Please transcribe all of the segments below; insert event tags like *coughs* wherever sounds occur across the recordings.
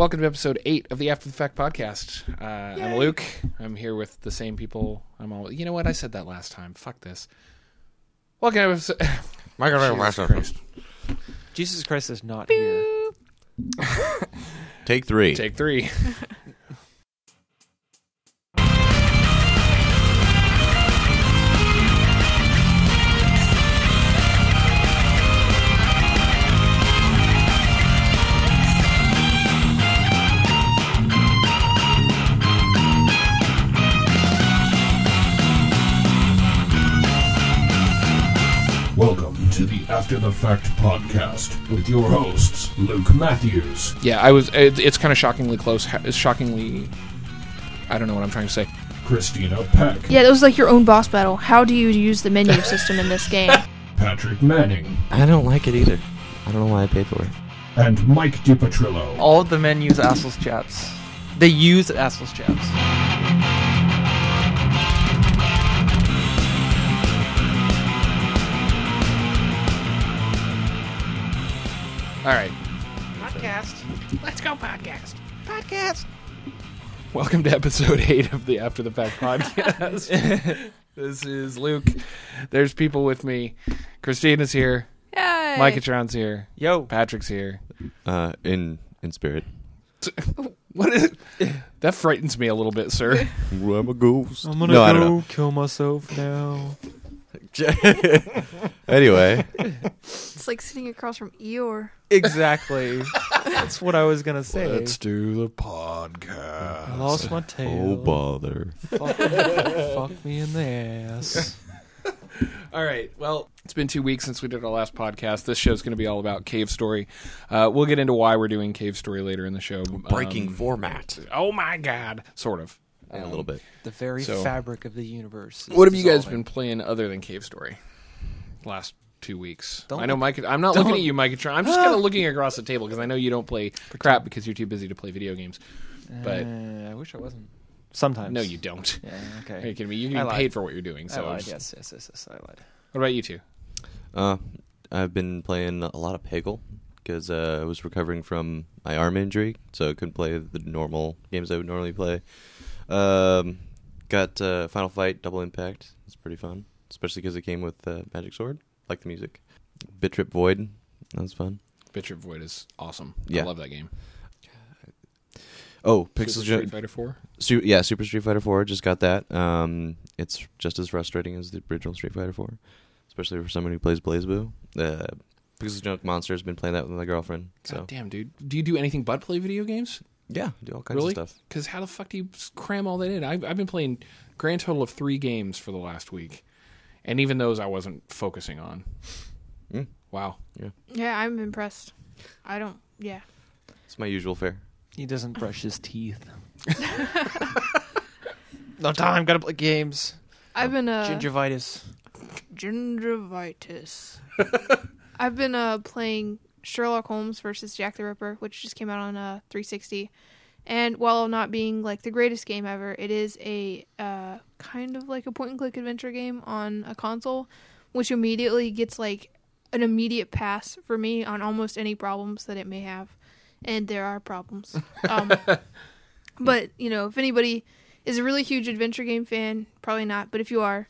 Welcome to episode eight of the After the Fact podcast. Uh, I'm Luke. I'm here with the same people. I'm all. You know what? I said that last time. Fuck this. Welcome to episode. *laughs* Jesus Christ. Jesus Christ is not here. *laughs* Take three. Take three. *laughs* to the After the Fact podcast with your hosts, Luke Matthews, Yeah, I was. It, it's kind of shockingly close. It's shockingly. I don't know what I'm trying to say. Christina Peck, Yeah, that was like your own boss battle. How do you use the menu system in this game? *laughs* Patrick Manning, I don't like it either. I don't know why I paid for it. and Mike DiPatrillo. All of the menus Assholes Chaps. They use Assholes Chaps. All right. Podcast. Let's go, podcast. Podcast. Welcome to episode eight of the After the Fact podcast. *laughs* this is Luke. There's people with me. Christina's here. Yay! Micatron's here. Yo. Patrick's here. Uh, in in spirit. *laughs* What is that? Frightens me a little bit, sir. *laughs* I'm a ghost. I'm gonna no, go kill myself now. Know. *laughs* anyway, It's like sitting across from Eeyore. Exactly. That's what I was gonna say. Let's do the I podcast. lost my tail. oh tail. bother. fuck, fuck me in the ass. *laughs* All right. Well, it's been two weeks since we did our last podcast. This show's going to be all about Cave Story. Uh, we'll get into why we're doing Cave Story later in the show. Breaking Um, format. Oh my God! Sort of. A little bit. The very So- fabric of the universe. is What have you guys been playing other than Cave Story? Last two weeks. Don't I know, Mike. I'm not looking at you, Mike. I'm just kind of looking across the table because I know you don't play crap because you're too busy to play video games. But Uh, I wish I wasn't. Sometimes. no, you don't. Yeah. Are Okay. you kidding me? You're getting paid for what you're doing. So, I lied. just- Yes. Yes. Yes. Yes. I lied. what about you two? Uh, I've been playing a lot of Peggle because uh, I was recovering from my arm injury, so I couldn't play the normal games I would normally play. Um, got uh, Final Fight Double Impact. It's pretty fun, especially because it came with uh, Magic Sword. Like the music. Bit Trip Void. That was fun. Bit Trip Void is awesome. Yeah. I love that game. Oh, Super Pixel Street Fighter Four. Su- yeah, Super Street Fighter 4 just got that. Um, it's just as frustrating as the original Street Fighter 4, especially for someone who plays BlazBlue. Uh, Pixel Junk Monster has been playing that with my girlfriend. So God damn, dude. Do you do anything but play video games? Yeah, do all kinds really? of stuff. Because how the fuck do you cram all that in? I've, I've been playing grand total of three games for the last week, and even those I wasn't focusing on. Mm. Wow. Yeah, I'm impressed. I don't. Yeah. It's my usual fare. He doesn't brush his teeth. *laughs* no time. Gotta play games. I've been uh Gingivitis. gingivitis. *laughs* I've been uh playing Sherlock Holmes versus Jack the Ripper, which just came out on uh 360. And while not being like the greatest game ever, it is a uh kind of like a point and click adventure game on a console, which immediately gets like an immediate pass for me on almost any problems that it may have. And there are problems. *laughs* Um, but, you know, if anybody is a really huge adventure game fan, probably not, but if you are,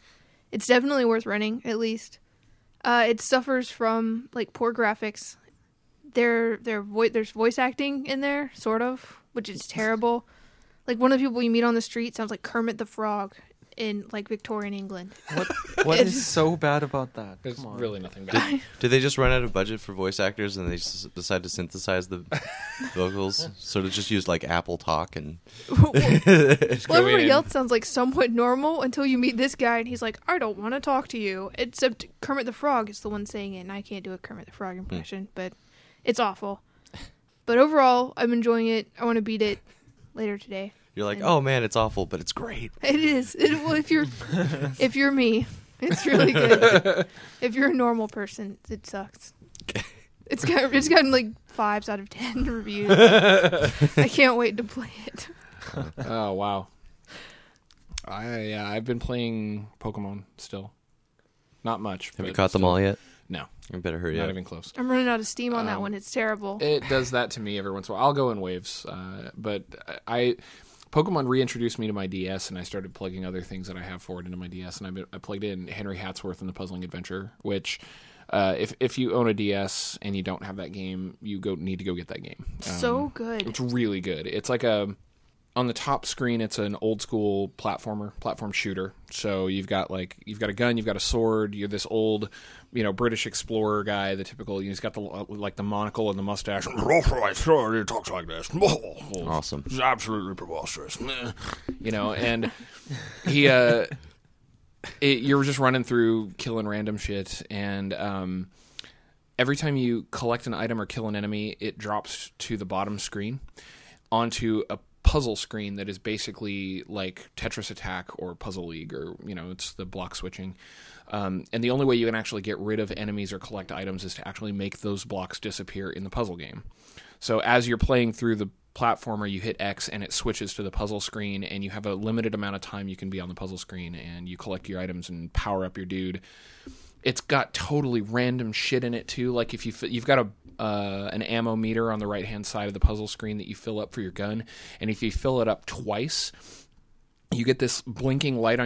it's definitely worth running, at least. Uh, it suffers from like poor graphics. There, there, vo- there's voice acting in there, sort of, which is terrible. Like one of the people you meet on the street sounds like Kermit the Frog in like Victorian England. What? *laughs* What It's- is so bad about that? There's Come on. really nothing bad. *laughs* Did they just run out of budget for voice actors and they just decide to synthesize the *laughs* vocals? Sort of just use like Apple Talk and well, go everybody else sounds like somewhat normal until you meet this guy and he's like, I don't want to talk to you. Except Kermit the Frog is the one saying it, and I can't do a Kermit the Frog impression, hmm. but it's awful. But overall, I'm enjoying it. I want to beat it later today. you're like, oh man, it's awful, but it's great. *laughs* It is. It, well, if you're *laughs* if you're me, it's really good. *laughs* if you're a normal person, it sucks. It's got it's gotten like fives out of ten reviews. I can't wait to play it. oh wow. I yeah, I've been playing Pokemon still. Not much. Have you but caught them all yet? No, I better hurry not up. even close. I'm running out of steam on that Um, one. It's terrible. It does that to me every once in a while. I'll go in waves, uh, but I Pokemon reintroduced me to my DS, and I started plugging other things that I have for it into my DS, and I, been- I plugged in Henry Hatsworth and the Puzzling Adventure, which. Uh, if if you own a DS and you don't have that game, you go need to go get that game. Um, so good. It's really good. It's like a on the top screen. It's an old school platformer, platform shooter. So you've got like you've got a gun, you've got a sword. You're this old, you know, British explorer guy. The typical. He's got the like the monocle and the mustache. *laughs* Right, sure, he talks like this. *laughs* Awesome. It's absolutely preposterous. *laughs* You know, and he uh, it, you're just running through killing random shit, and um, every time you collect an item or kill an enemy, it drops to the bottom screen onto a puzzle screen that is basically like Tetris Attack or Puzzle League, or you know, it's the block switching. Um, and the only way you can actually get rid of enemies or collect items is to actually make those blocks disappear in the puzzle game. So as you're playing through the platformer, you hit X and it switches to the puzzle screen, and you have a limited amount of time you can be on the puzzle screen, and you collect your items and power up your dude. It's got totally random shit in it too. Like if you fi- you've got a uh, an ammo meter on the right hand side of the puzzle screen that you fill up for your gun, and if you fill it up twice, you get this blinking light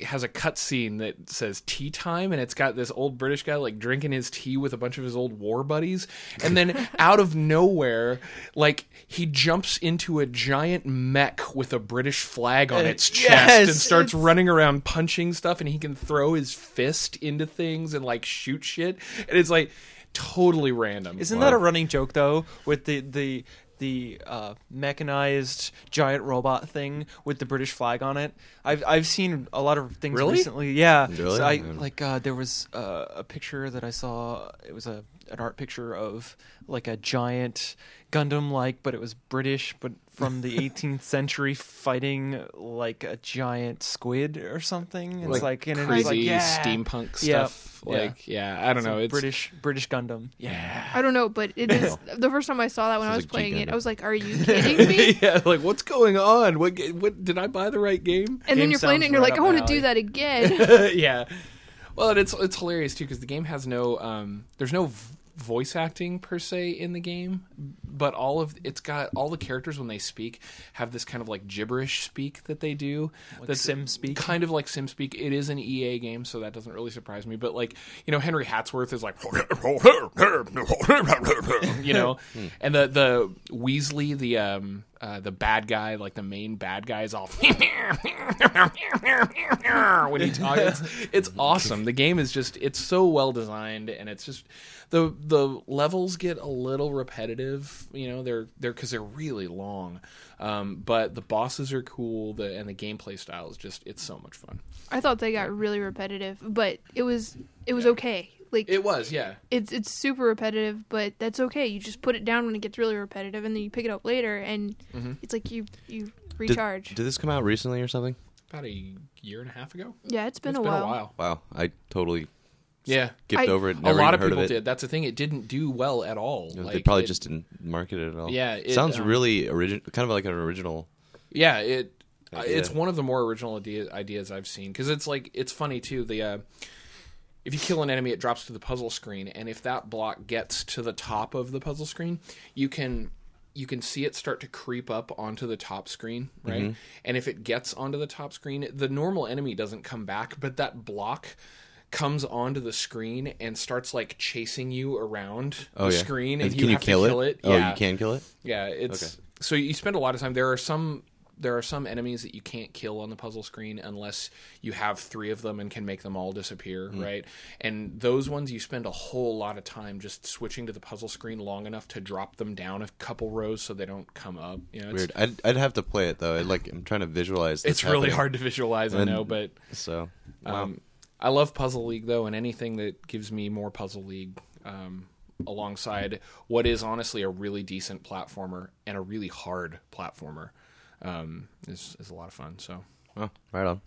on your bottom screen that says touch and it's a picture of a teacup and when you press it it has a cutscene that says tea time and it's got this old british guy like drinking his tea with a bunch of his old war buddies. And then *laughs* out of nowhere like he jumps into a giant mech with a british flag on Uh, its chest yes, and starts it's- running around punching stuff and he can throw his fist into things and like shoot shit. And it's like totally random. Isn't that a running joke though with the the the uh, mechanized giant robot thing with the British flag on it? I've I've seen a lot of things Really? recently. Yeah, Really? So I, like uh, there was uh, a picture that I saw. It was a an art picture of like a giant Gundam like, but it was British, but from the 18th century, fighting like a giant squid or something. It's like, and it was crazy like yeah. steampunk Yeah. stuff. Like, yeah, I don't It's know. It's British British Gundam. Yeah. I don't know, but it is *laughs* the first time I saw that when I was like G playing it. I was like, "Are you *laughs* kidding me?" yeah, like what's going on? What what did I buy the right game? And then you're playing it, and you're right like, "I want to do that again." *laughs* yeah. Well, and it's it's hilarious too because the game has no um there's no v- voice acting per se in the game, but all of it's got all the characters when they speak have this kind of like gibberish speak that they do. Like Sim speak? Kind of like Sim speak. It is an EA game, so that doesn't really surprise me. But like you know, Henry Hatsworth is like *laughs* you know, and the the Weasley, the um uh, the bad guy, like the main bad guy, is all *laughs* when he talks. It's, it's *laughs* awesome. The game is just it's so well designed, and it's just the the levels get a little repetitive. You know, they're they're because they're really long, um, but the bosses are cool. The and the gameplay style is just it's so much fun. I thought they got really repetitive, but it was it was okay. Like It was, yeah. it's it's super repetitive, but that's okay. You just put it down when it gets really repetitive, and then you pick it up later, and Mm-hmm. it's like you you Did, recharge. did this come out recently or something? About a year and a half ago. yeah, it's been, It's a, been while. a while. Wow, I totally Yeah. skipped I- over it. a lot even of heard people of it. did. That's the thing. It didn't do well at all. You Like, they probably it- just didn't market it at all. Yeah, it, sounds um, really original, kind of like an original. Yeah, it. uh, Idea. It's one of the more original idea, ideas I've seen because it's like it's funny too. The uh, if you kill an enemy, it drops to the puzzle screen, and if that block gets to the top of the puzzle screen, you can you can see it start to creep up onto the top screen, right? Mm-hmm. And if it gets onto the top screen, the normal enemy doesn't come back, but that block comes onto the screen and starts like chasing you around Oh the yeah, screen, and, can you you kill to kill it. Oh, yeah. you can kill it. Yeah, it's Okay. so you spend a lot of time. There are some there are some enemies that you can't kill on the puzzle screen unless you have three of them and can make them all disappear, Hmm. right? And those ones you spend a whole lot of time just switching to the puzzle screen long enough to drop them down a couple rows so they don't come up. You know, Weird. I'd, I'd have to play it though. I'd like I'm trying to visualize. *laughs* This It's really hard to visualize, I know, but So wow. um, I love Puzzle League though, and anything that gives me more Puzzle League um, alongside what is honestly a really decent platformer and a really hard platformer um, is is a lot of fun. So Well, right on.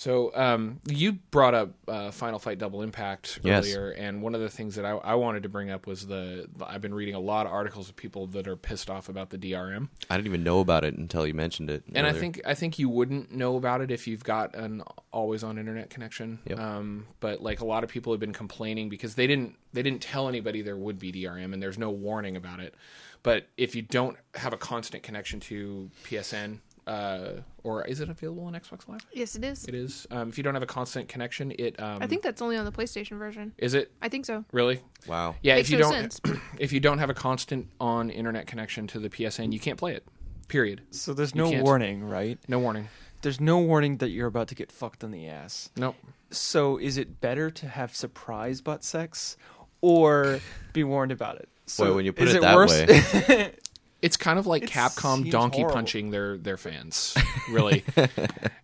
So um, you brought up uh, Final Fight Double Impact Yes. earlier, and one of the things that I, I wanted to bring up was the I've been reading a lot of articles of people that are pissed off about the DRM, I didn't even know about it until you mentioned it. and I think I think you wouldn't know about it if you've got an always on internet connection. Yep. Um, but like a lot of people have been complaining because they didn't they didn't tell anybody there would be DRM, and there's no warning about it. But if you don't have a constant connection to PSN, uh, or is it available on Xbox Live? Yes, it is. It is. Um, if you don't have a constant connection, it. Um, I think that's only on the PlayStation version. Is it I think so. really? wow. Yeah. Makes if you no don't, sense. *clears throat* if you don't have a constant on internet connection to the PSN, you can't play it. Period. So there's no can't. warning, right? No warning. There's no warning that you're about to get fucked in the ass. Nope. So is it better to have surprise butt sex or be warned about it? So Boy, when you put is it that worse? way. *laughs* It's kind of like It Capcom donkey horrible. punching their their fans, *laughs* really.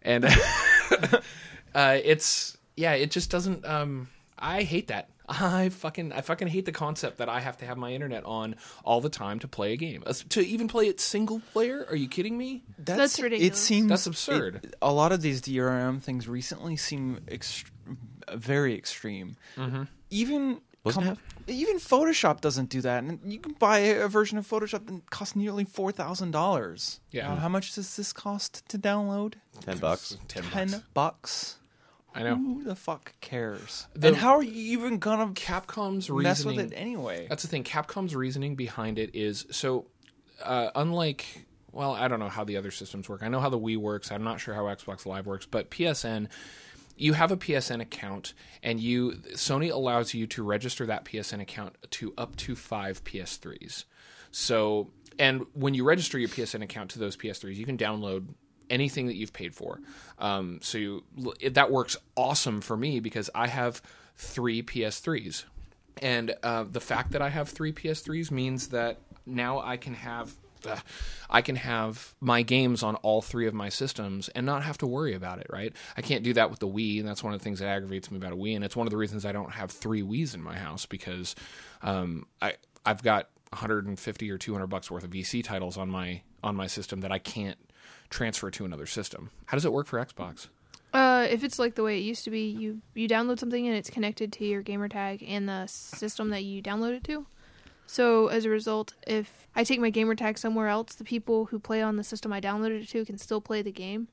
and *laughs* uh, it's yeah, it just doesn't. Um, I hate that. I fucking I fucking hate the concept that I have to have my internet on all the time to play a game. Uh, To even play it single player? Are you kidding me? That's It ridiculous. seems That's absurd. it- a lot of these DRM things recently seem ext- very extreme. Mm-hmm. Even Wasn't com- even Photoshop doesn't do that, and you can buy a version of Photoshop that costs nearly four thousand dollars. Yeah. how much does this cost to download? Ten bucks. Ten Ten bucks. bucks. I know. Who the fuck cares? The- and how are you even gonna Capcom's mess reasoning. with it anyway? That's the thing. Capcom's reasoning behind it is so, uh, unlike, well, I don't know how the other systems work. I know how the Wii works. I'm not sure how Xbox Live works, but PSN, you have a PSN account, and you Sony allows you to register that PSN account to up to five PS3s. So, and when you register your PSN account to those PS3s, you can download anything that you've paid for. Um, so you, that works awesome for me because I have three PS3s. And uh, the fact that I have three PS3s means that now I can have I can have my games on all three of my systems and not have to worry about it, right? I can't do that with the Wii, and that's one of the things that aggravates me about a Wii, and it's one of the reasons I don't have three Wii's in my house because um, I I've got 150 or 200 bucks worth of VC titles on my on my system that I can't transfer to another system. How does it work for Xbox? Uh, if it's like the way it used to be, you you download something and it's connected to your gamer tag and the system that you download it to. So as a result, if I take my gamer tag somewhere else, the people who play on the system I downloaded it to can still play the game,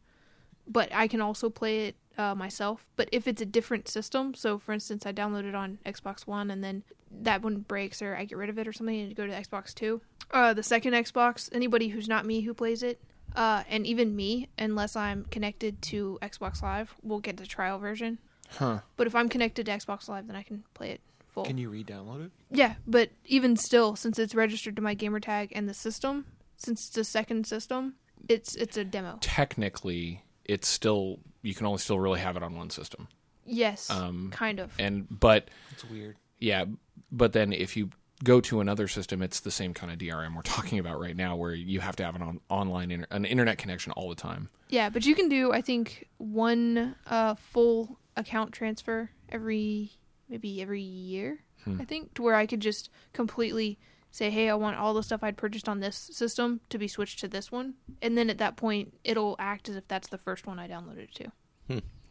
but I can also play it uh, myself. But if it's a different system, so for instance, I downloaded on Xbox One and then that one breaks or I get rid of it or something and go to Xbox Two, uh, the second Xbox, anybody who's not me who plays it, uh, and even me, unless I'm connected to Xbox Live, will get the trial version. Huh. But if I'm connected to Xbox Live, then I can play it full. Can you re-download it? Yeah, but even still, since it's registered to my gamer tag and the system, since it's a second system, it's it's a demo. Technically, it's still you can only still really have it on one system. Yes, Um, kind of. And but It's weird. Yeah, but then if you go to another system, it's the same kind of DRM we're *laughs* talking about right now, where you have to have an on- online inter- an internet connection all the time. Yeah, but you can do I think one uh, full account transfer every maybe every year. Hmm. I think to where I could just completely say, "Hey, I want all the stuff I'd purchased on this system to be switched to this one," and then at that point, it'll act as if that's the first one I downloaded it to.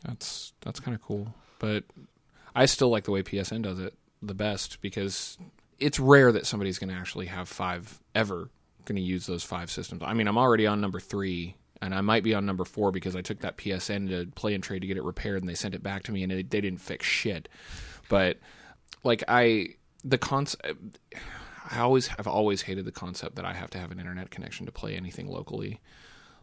That's that's kind of cool, but I still like the way PSN does it the best because it's rare that somebody's going to actually have five ever going to use those five systems. I mean, I'm already on number three. And I might be on number four because I took that PSN to Play N Trade to get it repaired, and they sent it back to me, and it, they didn't fix shit. But like I, the concept, I always have always hated the concept that I have to have an internet connection to play anything locally.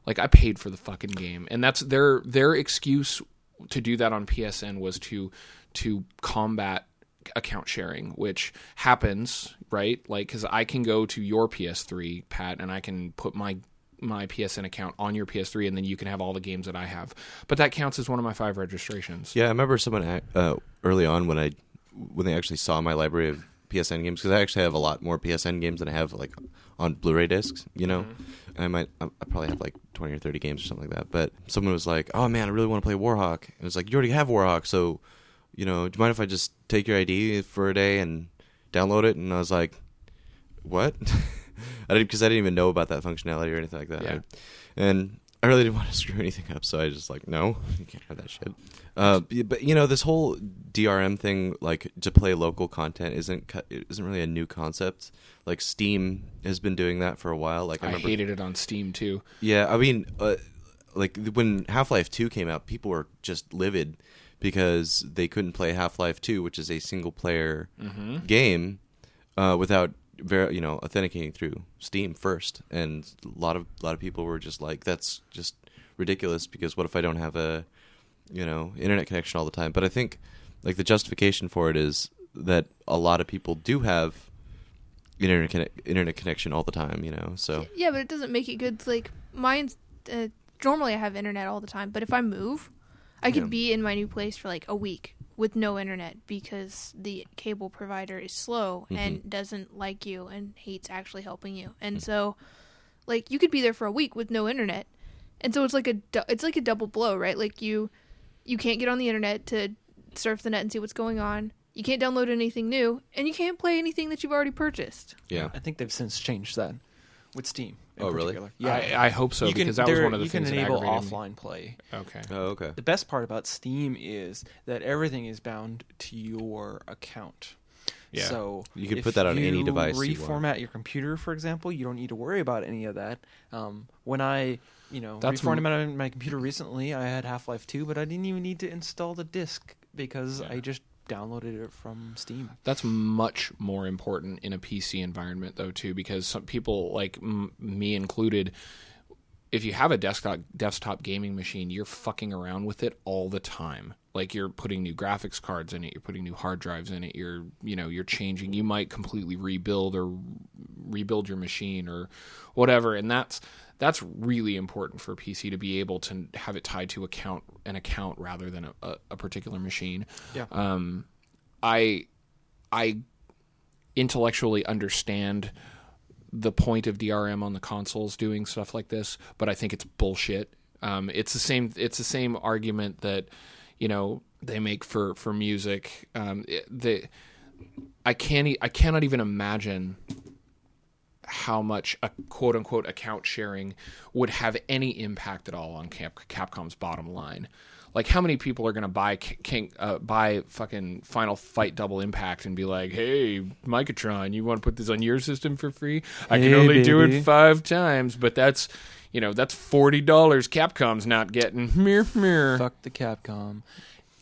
Like I paid for the fucking game, and that's their their excuse to do that on PSN was to to combat account sharing, which happens, right? Like because I can go to your PS3, Pat, and I can put my my PSN account on your PS3, and then you can have all the games that I have. But that counts as one of my five registrations. Yeah, I remember someone uh, early on when I when they actually saw my library of PSN games because I actually have a lot more PSN games than I have like on Blu-ray discs. You know, and I might I I probably have like twenty or thirty games or something like that. But someone was like, "Oh man, I really want to play Warhawk," and it's like you already have Warhawk, so you know, do you mind if I just take your ID for a day and download it? And I was like, "What?" *laughs* I didn't because I didn't even know about that functionality or anything like that. Yeah. and I really didn't *laughs* want to screw anything up, so I just like, no, you can't have that shit. Uh, but you know, this whole DRM thing, like to play local content, isn't isn't really a new concept. Like Steam has been doing that for a while. Like I, I remember, hated it on Steam too. yeah, I mean, uh, like when Half Life Two came out, people were just livid because they couldn't play Half Life Two, which is a single player game, uh, without ver- you know authenticating through Steam first. And a lot of a lot of people were just like, "That's just ridiculous." Because what if I don't have a you know internet connection all the time? But I think like the justification for it is that a lot of people do have internet conne- internet connection all the time. You know, so Yeah, but it doesn't make it good. Like mine's uh, normally I have internet all the time, but if I move, I could Yeah. be in my new place for like a week with no internet because the cable provider is slow mm-hmm. and doesn't like you and hates actually helping you. And mm-hmm. so like you could be there for a week with no internet. And so it's like a it's like a double blow, right? Like you you can't get on the internet to surf the net and see what's going on. You can't download anything new, and you can't play anything that you've already purchased. yeah. I think they've since changed that with Steam. in Oh, really? particular. I, I hope so you can, because that was there- one of the you things can that enable aggravated me. offline play. Okay. Oh, okay. The best part about Steam is that everything is bound to your account. Yeah. So You can if put that on any you device you want. Reformat your computer, for example. You don't need to worry about any of that. Um, when I, you know, That's reformatted my computer recently, I had Half Life Two, but I didn't even need to install the disc because I just downloaded it from Steam. That's much more important in a PC environment, though, too, because some people, like m- me included, if you have a desktop desktop gaming machine, you're fucking around with it all the time. Like you're putting new graphics cards in it, you're putting new hard drives in it, you're you know you're changing. You might completely rebuild or rebuild your machine or whatever, and that's that's really important for PC to be able to have it tied to account an account rather than a, a, particular machine. Yeah. Um, I I intellectually understand the point of DRM on the consoles doing stuff like this, but I think it's bullshit. Um, it's the same. It's the same argument that you know they make for for music. Um, it, the I can't. I cannot even imagine how much a quote unquote account sharing would have any impact at all on Cap- Capcom's bottom line. Like, how many people are going to buy King, uh, buy fucking Final Fight Double Impact and be like, "Hey, Micatron, you want to put this on your system for free? I can Hey, only do it five times, but that's, you know, that's forty dollars. Capcom's not getting. *laughs* Mere, mere. Fuck the Capcom.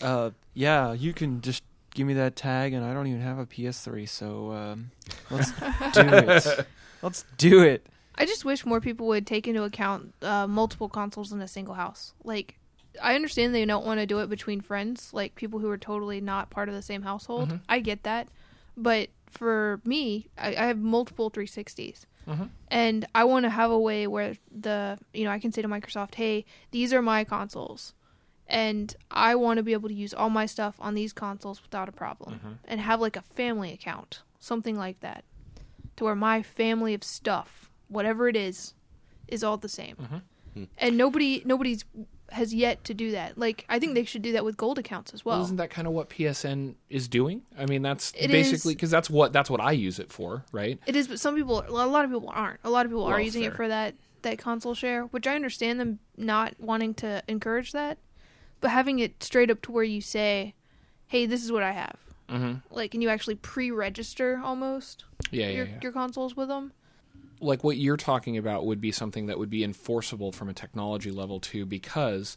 Uh, yeah, you can just give me that tag, and I don't even have a PS3, so um, let's *laughs* do it. Let's do it. I just wish more people would take into account uh, multiple consoles in a single house. Like, I understand they don't want to do it between friends, like people who are totally not part of the same household. Mm-hmm. I get that, but for me, I, I have multiple 360s, mm-hmm. and I want to have a way where the you know I can say to Microsoft, "Hey, these are my consoles." And I want to be able to use all my stuff on these consoles without a problem, mm-hmm. and have like a family account, something like that to where my family of stuff, whatever it is, is all the same. Mm-hmm. And nobody nobody's has yet to do that. Like I think they should do that with gold accounts as Well, well. isn't that kind of what PSN is doing? I mean, that's It basically because that's what that's what I use it for, right? it is, but some people, a lot of people aren't. A lot of people are Well, using it for that that console share, which I understand them not wanting to encourage that, but having it straight up to where you say, "Hey, this is what I have." Mm-hmm. Like, and you actually pre-register almost Yeah, yeah, your yeah. your consoles with them. like what you're talking about would be something that would be enforceable from a technology level too because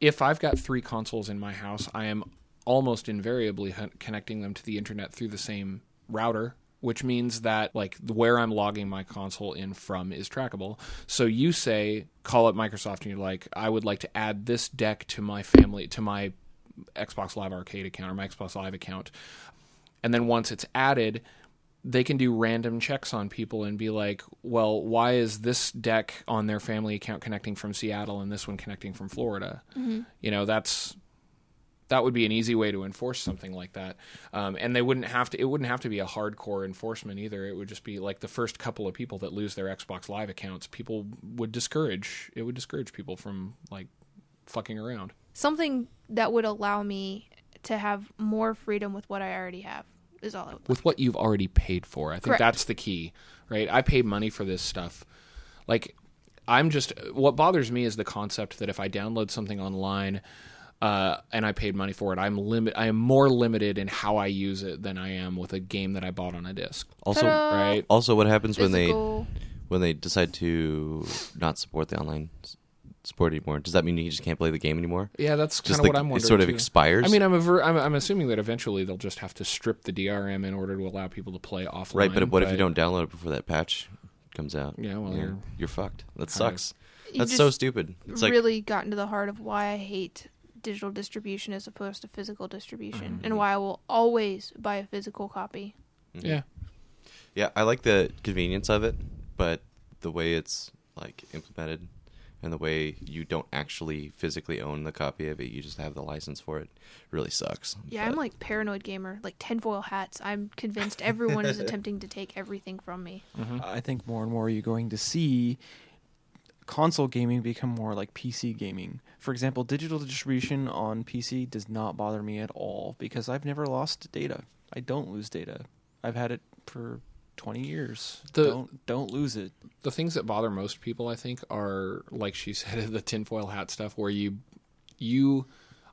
if i've got three consoles in my house i am almost invariably connecting them to the internet through the same router which means that like where i'm logging my console in from is trackable so you say call up microsoft and you're like i would like to add this deck to my family to my xbox live arcade account or my xbox live account and then once it's added they can do random checks on people and be like, well, why is this deck on their family account connecting from Seattle and this one connecting from Florida? You know, that's that would be an easy way to enforce something like that. Um, and they wouldn't have to. It wouldn't have to be a hardcore enforcement either. It would just be like the first couple of people that lose their Xbox Live accounts. People would discourage. It would discourage people from like fucking around. Something that would allow me to have more freedom with what I already have is all I would. with what you've already paid for. I think Correct. that's the key, right? I paid money for this stuff. Like I'm just what bothers me is the concept that if I download something online uh, and I paid money for it, I'm limit. I am more limited in how I use it than I am with a game that I bought on a disc. Also, Ta-da! Right? also, what happens when they when they decide to not support the online s- support anymore? Does that mean you just can't play the game anymore? Yeah, that's kind Just of like what I'm wondering. it sort of too. expires. I mean, I'm, aver- I'm I'm assuming that eventually they'll just have to strip the DRM in order to allow people to play offline. right? But what if you don't download it before that patch comes out? Yeah, well, You know, you're- you're fucked. That kind of- sucks. You That's just so stupid. It's like really gotten to the heart of why I hate digital distribution as opposed to physical distribution, Mm-hmm. and why I will always buy a physical copy. Yeah, Yeah, I like the convenience of it, but the way it's like implemented and the way you don't actually physically own the copy of it, you just have the license for it, really sucks. Yeah, I'm like paranoid gamer, like tinfoil hats. I'm convinced everyone is *laughs* attempting to take everything from me. Mm-hmm. I think more and more you're going to see console gaming become more like PC gaming. For example, digital distribution on PC does not bother me at all because I've never lost data. I don't lose data. I've had it for 20 years. The- don't don't lose it. the things that bother most people, I think, are like she *laughs* said, the tinfoil hat stuff, where you, you,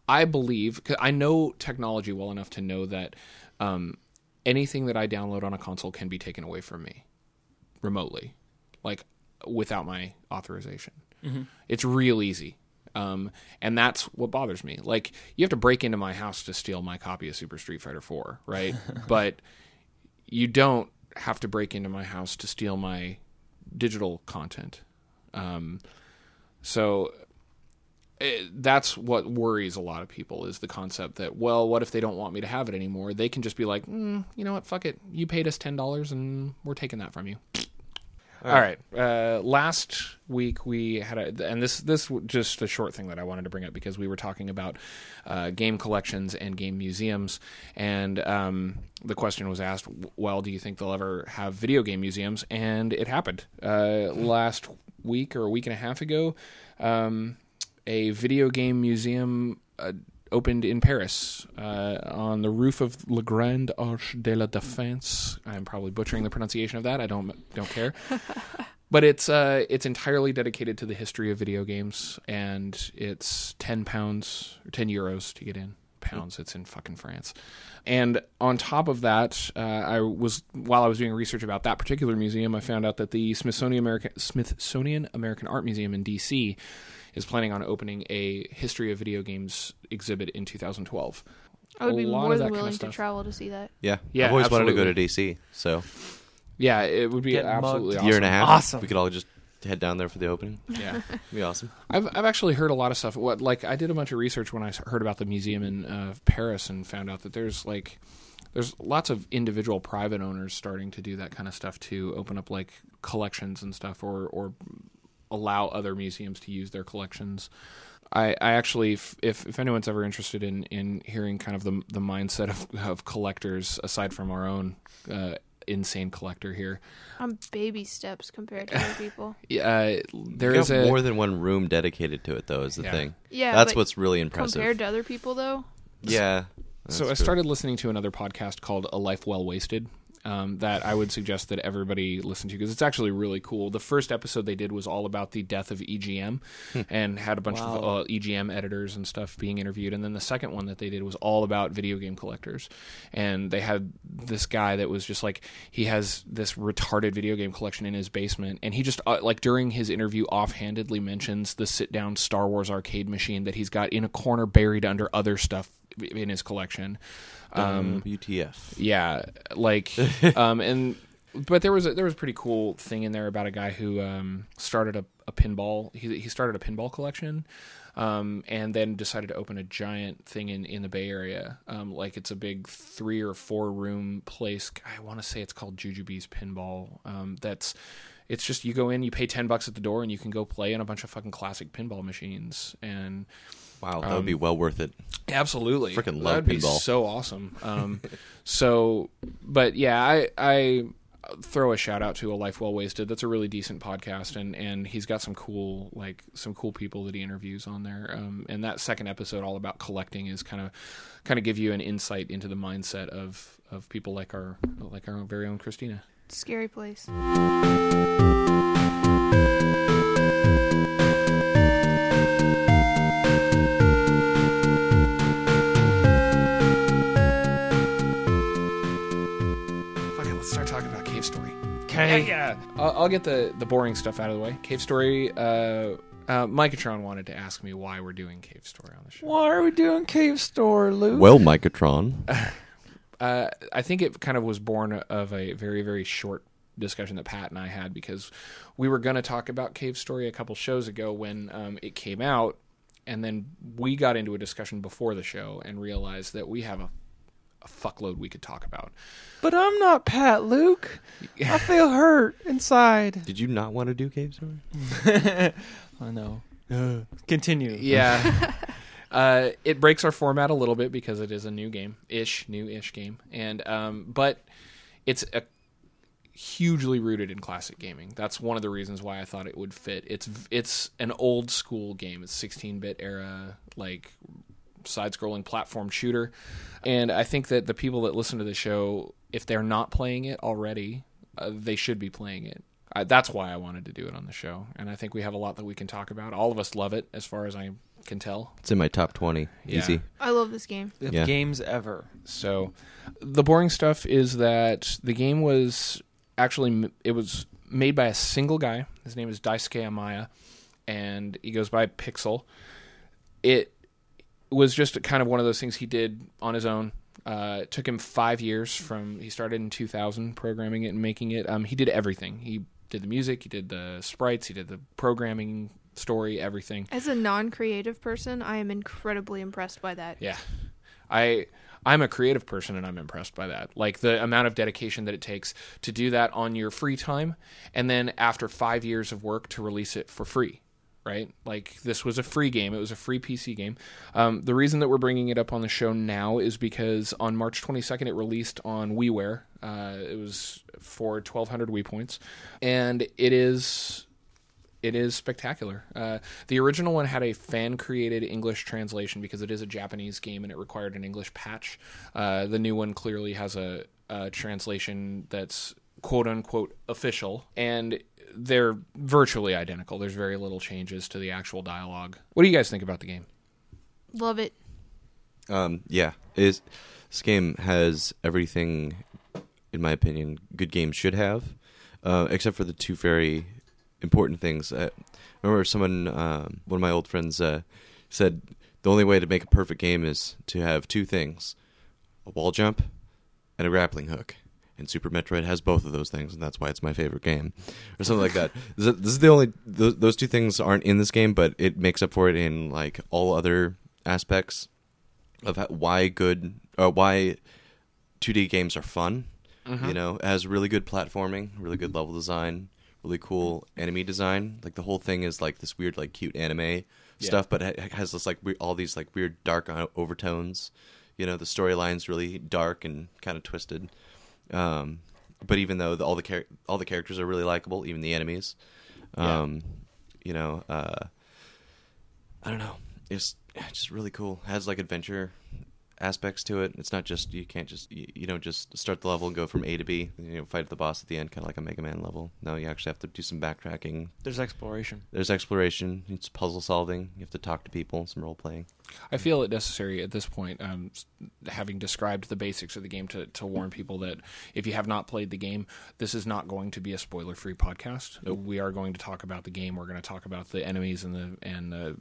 I believe, 'cause I know technology well enough to know that um, anything that I download on a console can be taken away from me remotely, like without my authorization. It's real easy. Um, and that's what bothers me. Like you have to break into my house to steal my copy of Super Street Fighter 4, right? *laughs* but you don't have to break into my house to steal my digital content. Um, so it, that's what worries a lot of people is the concept that well, what if they don't want me to have it anymore? They can just be like, mm, you know what, fuck it, you paid us ten dollars and we're taking that from you. All right. Uh, last week we had a, and this this just a short thing that I wanted to bring up because we were talking about uh, game collections and game museums, and um, the question was asked, well, do you think they'll ever have video game museums? And it happened uh, last week or a week and a half ago. Um, a video game museum uh, opened in Paris uh, on the roof of Le Grand Arche de la Défense. I'm probably butchering the pronunciation of that. I don't don't care. *laughs* But it's uh, it's entirely dedicated to the history of video games, and it's ten pounds or ten euros to get in. Pounds. It's in fucking France. And on top of that, uh, I was while I was doing research about that particular museum, I found out that the Smithsonian American Smithsonian American Art Museum in D.C. is planning on opening a history of video games exhibit in 2012. I would A be lot more of that than kinda willing to travel to see that. yeah, Yeah, I've always wanted to go to. DC, so Yeah, it would be Get absolutely mugged. awesome. year and a half. Awesome. We could all just head down there for the opening. *laughs* Yeah. It'd be awesome. I've I've actually heard a lot of stuff. What like I did a bunch of research when I heard about the museum in uh, Paris and found out that there's like there's lots of individual private owners starting to do that kind of stuff to open up like collections and stuff or or allow other museums to use their collections. I, I actually, if, if if anyone's ever interested in, in hearing kind of the the mindset of, of collectors aside from our own uh, insane collector here, I'm baby steps compared to other *laughs* people. uh, there you a more than one room dedicated to it, though. Is the Yeah. thing. Yeah, that's what's really impressive. compared to other people though. yeah. So I that's true. started listening to another podcast called A Life Well Wasted. Um, that I would suggest that everybody listen to because it's actually really cool. The first episode they did was all about the death of EGM and had a bunch of uh, EGM editors and stuff being interviewed. And then the second one that they did was all about video game collectors. And they had this guy that was just like, he has this retarded video game collection in his basement. And he just, uh, like, during his interview, offhandedly mentions the sit down Star Wars arcade machine that he's got in a corner buried under other stuff in his collection. Um, WTF. yeah, like, *laughs* um, and but there was a, there was a pretty cool thing in there about a guy who um, started a, a pinball. He he started a pinball collection, um, and then decided to open a giant thing in in the Bay Area. Um, like it's a big three or four room place. I want to say it's called Jujubee's Pinball. Um, that's it's just you go in, you pay ten bucks at the door, and you can go play in a bunch of fucking classic pinball machines and. Wow, that would be well worth it. Absolutely, Frickin' love That'd be pinball. so awesome. Um, *laughs* so, but yeah, I I throw a shout out to a life well wasted. That's a really decent podcast, and and he's got some cool like some cool people that he interviews on there. Um, and that second episode, all about collecting, is kind of kind of give you an insight into the mindset of of people like our like our very own Christina. Scary place. Okay. Yeah, I'll, I'll get the the boring stuff out of the way. Cave Story. Uh, uh, Micatron wanted to ask me why we're doing Cave Story on the show. Why are we doing Cave Story, Luke? Well, Micatron. *laughs* Uh, I think it kind of was born of a very very short discussion that Pat and I had because we were going to talk about Cave Story a couple shows ago when um, it came out, and then we got into a discussion before the show and realized that we have a, a fuckload we could talk about. but I'm not Pat, Luke. I feel hurt inside. Did you not want to do Cave Story? *laughs* I know. *gasps* Continue. Yeah. *laughs* uh, it breaks our format a little bit because it is a new game, ish, new ish game, and um, but it's a hugely rooted in classic gaming. That's one of the reasons why I thought it would fit. It's it's an old school game. It's 16-bit era like side-scrolling platform shooter, and I think that the people that listen to the show, if they're not playing it already, uh, they should be playing it. I, that's why I wanted to do it on the show, and I think we have a lot that we can talk about. All of us love it, as far as I can tell. It's in my top 20. Yeah. Easy. I love this game. The Yeah. games ever. So, the boring stuff is that the game was actually it was made by a single guy. His name is Daisuke Amaya, and he goes by Pixel. It was just kind of one of those things he did on his own. Uh, it took him five years from he started in 2000 programming it and making it. Um, he did everything. He did the music, he did the sprites, he did the programming, story, everything. As a non-creative person, I am incredibly impressed by that. Yeah. I I'm a creative person and I'm impressed by that. Like the amount of dedication that it takes to do that on your free time and then after 5 years of work to release it for free. Right? Like this was a free game. It was a free PC game. Um, the reason that we're bringing it up on the show now is because on March 22nd it released on WiiWare. Uh, it was for 1200 Wii points and it is it is spectacular. Uh, the original one had a fan created English translation because it is a Japanese game and it required an English patch. Uh, the new one clearly has a, a translation that's quote unquote official, and they're virtually identical. There's very little changes to the actual dialogue. What do you guys think about the game? Love it. Um, yeah, is this game has everything, in my opinion, good games should have, uh, except for the two very important things. Uh, I remember someone, um, one of my old friends, uh, said the only way to make a perfect game is to have two things: a wall jump and a grappling hook. And Super Metroid has both of those things, and that's why it's my favorite game, or something like that. *laughs* This is- the only those, those two things aren't in this game, but it makes up for it in like all other aspects of how, why good uh, why 2D games are fun. You know, it has really good platforming, really good level design, really cool enemy design. Like the whole thing is like this weird, like cute anime stuff, but it has this like we- all these like weird dark overtones. You know, the storyline's really dark and kind of twisted. Um, but even though the, all the char- all the characters are really likable, even the enemies, Yeah. um, you know, uh, I don't know. It's yeah, just really cool. It has like adventure aspects to it. It's not just you can't just you, you don't just start the level and go from A to B. You know, fight the boss at the end, kind of like a Mega Man level. No, you actually have to do some backtracking. There's exploration. There's exploration. It's puzzle solving. You have to talk to people. Some role playing. I feel it necessary at this point, um, having described the basics of the game, to, to warn people that if you have not played the game, this is not going to be a spoiler free podcast. We are going to talk about the game. We're going to talk about the enemies and the and the,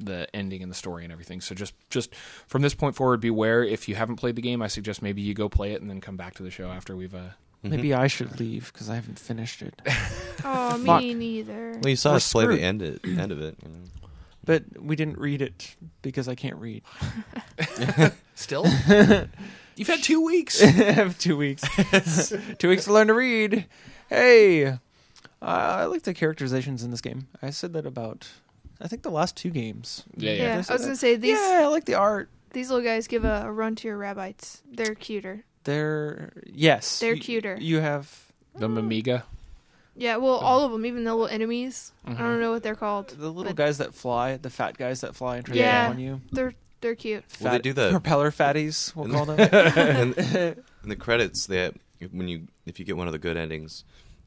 the ending and the story and everything. So just just from this point forward, beware. If you haven't played the game, I suggest maybe you go play it and then come back to the show after we've. Uh, Maybe I should leave because I haven't finished it. *laughs* Oh, Fuck. me neither. Well, you saw We're us play screwed. the end it, end of it. You know. But we didn't read it because I can't read. *laughs* Still, *laughs* you've had two weeks. I *laughs* have two weeks. two weeks to learn to read. Hey, uh, I like the characterizations in this game. I said that about, I think the last two games. Yeah, yeah. Yeah, I Did was say gonna say these Yeah, I like the art. these little guys give a, a run to your rabbits. They're cuter. They're yes, They're you- cuter. You have The Mimiga. Yeah, well, all of them, even the little enemies. I Mhm. don't know what they're called. the little but guys that fly, the fat guys that fly and try Yeah. to jump on you. They're they're cute. Well, they do the- propeller fatties. We'll in call the- them. *laughs* in, *laughs* in the credits, they when you if you get one of the good endings,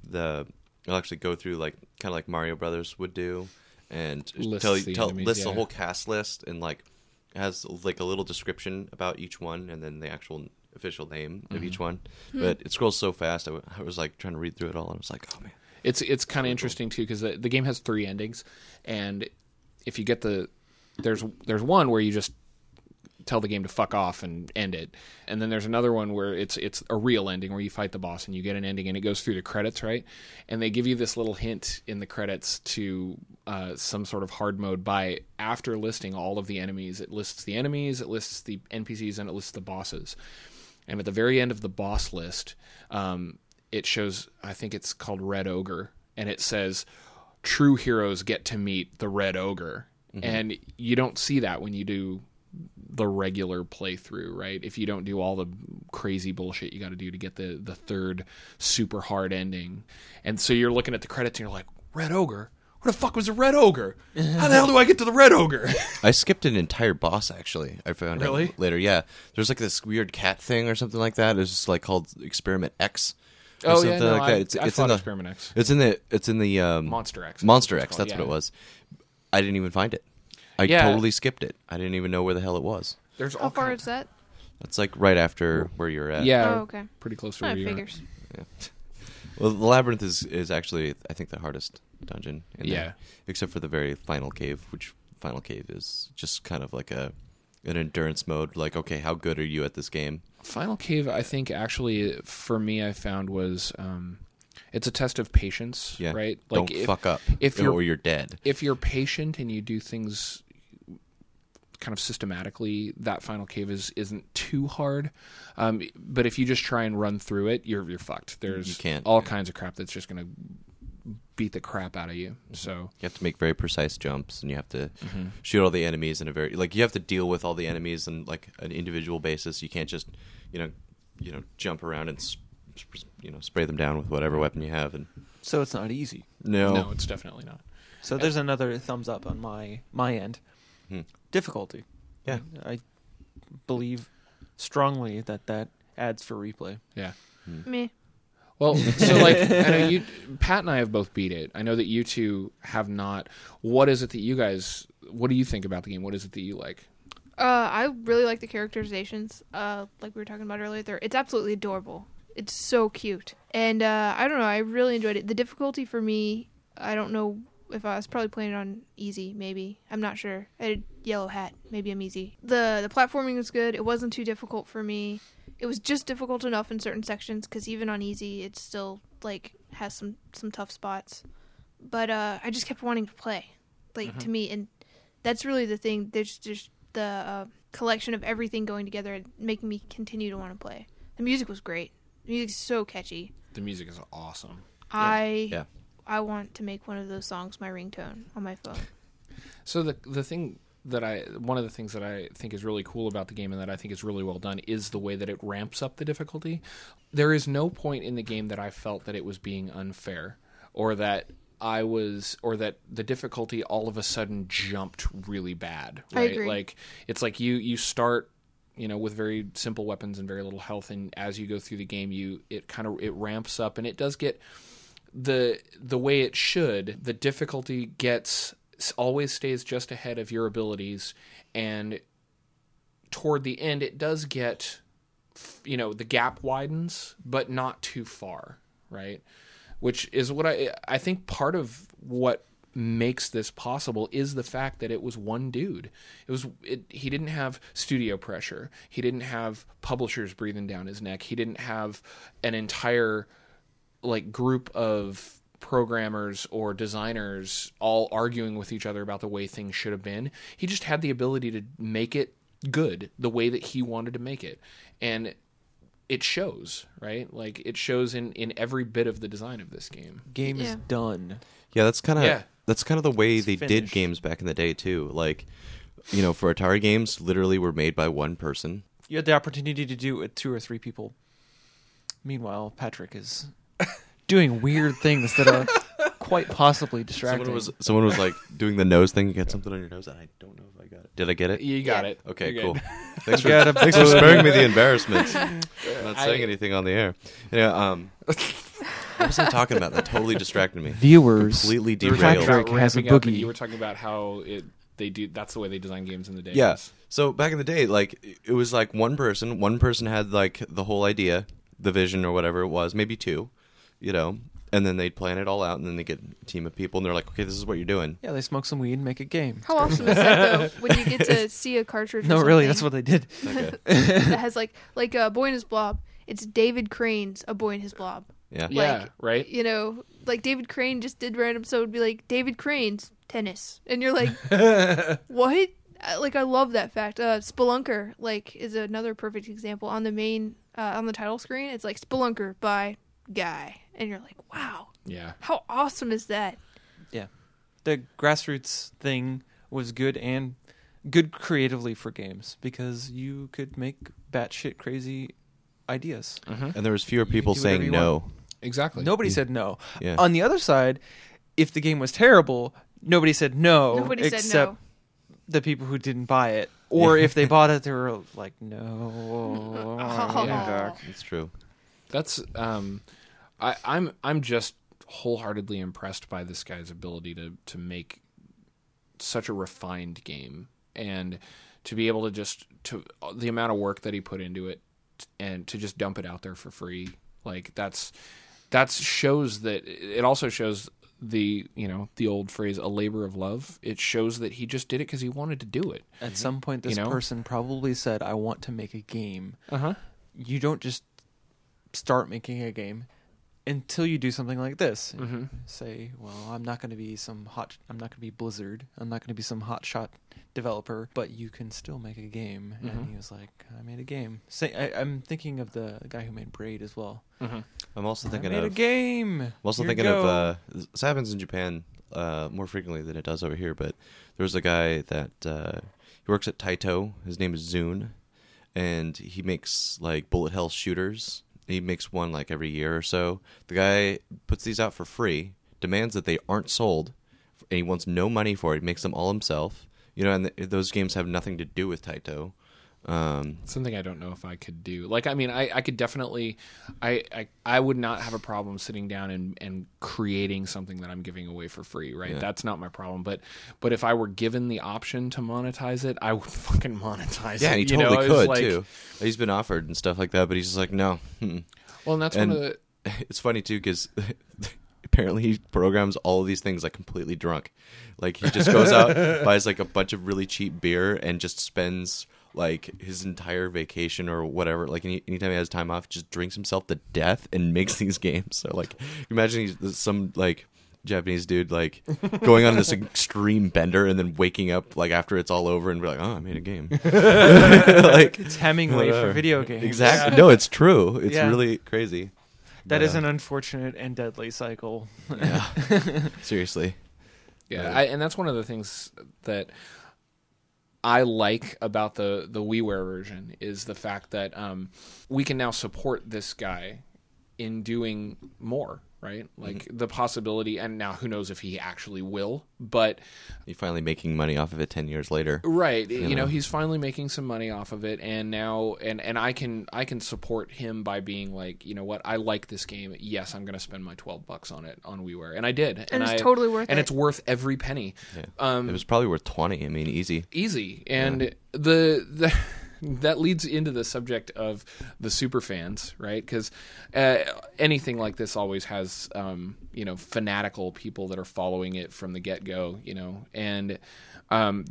the it'll actually go through like kind of like Mario Brothers would do, and Lists tell the you tell, enemies, lists the yeah. whole cast list and like has like a little description about each one and then the actual official name of Mm-hmm. each one. But it scrolls so fast, I, w- I was like trying to read through it all, and I was like, oh man. It's it's kind of interesting too because the, the game has three endings, and if you get the there's there's one where you just tell the game to fuck off and end it, and then there's another one where it's it's a real ending where you fight the boss and you get an ending and it goes through the credits right, and they give you this little hint in the credits to uh, some sort of hard mode by after listing all of the enemies, it lists the enemies, it lists the NPCs, and it lists the bosses. And at the very end of the boss list, um, it shows, I think it's called Red Ogre, and it says, True heroes get to meet the Red Ogre. And you don't see that when you do the regular playthrough, right? If you don't do all the crazy bullshit you got to do to get the, the third super hard ending. And so you're looking at the credits and you're like, Red Ogre? Where the fuck was the Red Ogre? How the hell do I get to the Red Ogre? *laughs* I skipped an entire boss actually. I found Really? out later. Yeah, there's like this weird cat thing or something like that. It's just like called Experiment X. Or oh, something yeah, no, like I, that. It's, I it's fought in the Experiment X. It's in the it's in the um, Monster X. Monster It's X. called, That's yeah. what it was. I didn't even find it. I Yeah. totally skipped it. I didn't even know where the hell it was. There's How all far kind- is that? It's like right after where you're at. Yeah, Oh, okay. pretty close to Oh, where it you are. figures. Well, the labyrinth is is actually I think the hardest dungeon. Yeah. there, except for the very final cave, which final cave is just kind of like a an endurance mode. Like, okay, how good are you at this game? Final Cave, I think, actually, for me, I found was um, it's a test of patience, Yeah, right? don't if, fuck up, if you're you're dead. if you're patient and you do things kind of systematically, that Final Cave is isn't too hard. Um, but if you just try and run through it, you're you're fucked. There's You can't, all yeah. kinds of crap that's just gonna beat the crap out of you. So You have to make very precise jumps, and you have to Mm-hmm. shoot all the enemies in a very like you have to deal with all the enemies on like an individual basis. You can't just you know you know jump around and s- s- you know spray them down with whatever weapon you have. And So it's not easy. no, no, it's definitely not. So there's another thumbs up on my my end. Hmm. Difficulty. Yeah. I believe strongly that that adds for replay. Yeah. Me. Well, *laughs* so like I know you, Pat and I have both beat it. I know that you two have not. What is it that you guys? What do you think about the game? What is it that you like? Uh, I really like the characterizations. Uh, like we were talking about earlier, there it's absolutely adorable. It's so cute, and uh, I don't know. I really enjoyed it. The difficulty for me, I don't know if I was probably playing it on easy. Maybe I'm not sure. I had yellow hat. Maybe I'm easy. the The platforming was good. It wasn't too difficult for me. It was just difficult enough in certain sections because even on easy, it still like has some some tough spots. But uh, I just kept wanting to play, like to me, and that's really the thing. There's just the uh, collection of everything going together and making me continue to want to play. The music was great. The music's so catchy. The music is awesome. I Yeah. I want to make one of those songs my ringtone on my phone. So the the thing that I one of the things that I think is really cool about the game and that I think is really well done is the way that it ramps up the difficulty. There is no point in the game that I felt that it was being unfair or that I was or that the difficulty all of a sudden jumped really bad. I Right? agree. Like it's like you you start you know with very simple weapons and very little health and as you go through the game you it kind of it ramps up and it does get the the way it should the difficulty gets always stays just ahead of your abilities and toward the end it does get you know the gap widens but not too far right? Which is what i i think part of what makes this possible is the fact that it was one dude. It was it, he didn't have studio pressure. He didn't have publishers breathing down his neck. He didn't have an entire like group of programmers or designers all arguing with each other about the way things should have been. He just had the ability to make it good the way that he wanted to make it. And it shows, right? Like it shows in in every bit of the design of this game. Game is Yeah. done. Yeah, that's kind of Yeah. that's kind of the way It's they did games back in the day too. Like, you know, for Atari games, literally were made by one person. You had the opportunity to do it with two or three people. Meanwhile, Patrick is *laughs* doing weird things that are *laughs* quite possibly distracting. Someone was someone was like doing the nose thing. You get something on your nose, and I don't know if I got it. Did I get it? You got Yeah. it. Okay, You're cool. good. *laughs* Thanks for, Gotta thanks for put- sparing me the embarrassment. *laughs* I'm not saying I- anything on the air. Yeah, um, What was I talking about? That totally distracted me. Viewers, Completely You were derailed. talking about Patrick has a ramping up, and boogie. You were talking about how it they do. That's the way they design games in the day. Yeah. So back in the day, like it was like one person. One person had like the whole idea, the vision or whatever it was, maybe two, you know, and then they'd plan it all out, and then they get a team of people, and they're like, okay, this is what you're doing. yeah, they smoke some weed and make a game. How awesome is that though? *laughs* When you get to see a cartridge. or No, really, that's what they did. Okay. *laughs* that has like like a boy in his blob. It's David Crane's A Boy in His Blob. Yeah. Yeah. Right. You know, like David Crane just did random, so it'd be like David Crane's tennis, and you're like, *laughs* what? Uh, Like I love that fact. Uh, Spelunker like is another perfect example on the main uh, on the title screen. It's like Spelunker by guy, and you're like, wow, Yeah. how awesome is that? Yeah, the grassroots thing was good and good creatively for games because you could make batshit crazy ideas. Mm-hmm. And there was fewer people saying you no. Exactly. Nobody said no. Yeah. On the other side, if the game was terrible, nobody said no. Nobody except said no. the people who didn't buy it, or if they *laughs* bought it, they were like, "No." *laughs* Yeah. It's true. That's um, I, I'm I'm just wholeheartedly impressed by this guy's ability to to make such a refined game. And to be able to just to the amount of work that he put into it and to just dump it out there for free like that's that's shows that it also shows the you know the old phrase a labor of love. It shows that he just did it because he wanted to do it. At some point, this You know? person probably said, "I want to make a game." uh-huh. You don't just start making a game until you do something like this. mm-hmm. Say, "Well, I'm not going to be some hot. I'm not going to be Blizzard. I'm not going to be some hot shot developer, but you can still make a game." Mhm. And he was like, "I made a game." Say, I, I'm thinking of the guy who made Braid as well. Mm-hmm. I'm also I thinking made a of. game. I'm also Here thinking of. Uh, this happens in Japan uh, more frequently than it does over here. But there's a guy that uh, he works at Taito. His name is ZUN, and he makes like bullet hell shooters. He makes one like every year or so. The guy puts these out for free, demands that they aren't sold, and he wants no money for it. He makes them all himself. You know, and th- those games have nothing to do with Taito. Um, something I don't know if I could do. Like, I mean, I, I could definitely, I, I, I would not have a problem sitting down and, and creating something that I'm giving away for free, right? Yeah. That's not my problem. But, but if I were given the option to monetize it, I would *laughs* fucking monetize yeah, it. he you know? totally could like- too. He's been offered and stuff like that, but he's just like, no. mm-mm. Well, and that's And- one of the. *laughs* it's funny too because *laughs* apparently he programs all of these things like completely drunk. Like he just goes out, buys like a bunch of really cheap beer, and just spends like his entire vacation or whatever. Like any, anytime he has time off, just drinks himself to death and *laughs* makes these games. So like, imagine he's some like. Japanese dude like *laughs* going on this extreme bender and then waking up like after it's all over and be like, oh, I made a game. *laughs* like It's Hemingway whatever. for video games. exactly. No, it's true. It's Yeah. really crazy. That But, is uh, an unfortunate and deadly cycle. Yeah. Seriously. Yeah, Right. I, and that's one of the things that I like about the the WiiWare version is the fact that um, we can now support this guy in doing more, right? Like the possibility, and now who knows if he actually will, but You're finally making money off of it 10 years later. right, you, know, know. he's finally making some money off of it, and now, and and I can I can support him by being like, you know what, I like this game. Yes, I'm going to spend my twelve bucks on it on WiiWare, and I did, and, it's I, totally worth it. and it. it's worth every penny. Yeah. Um, it was probably worth 20. I mean, easy. easy and the the that leads into the subject of the super fans right? Because uh, anything like this always has um, you know fanatical people that are following it from the get-go you know? And um,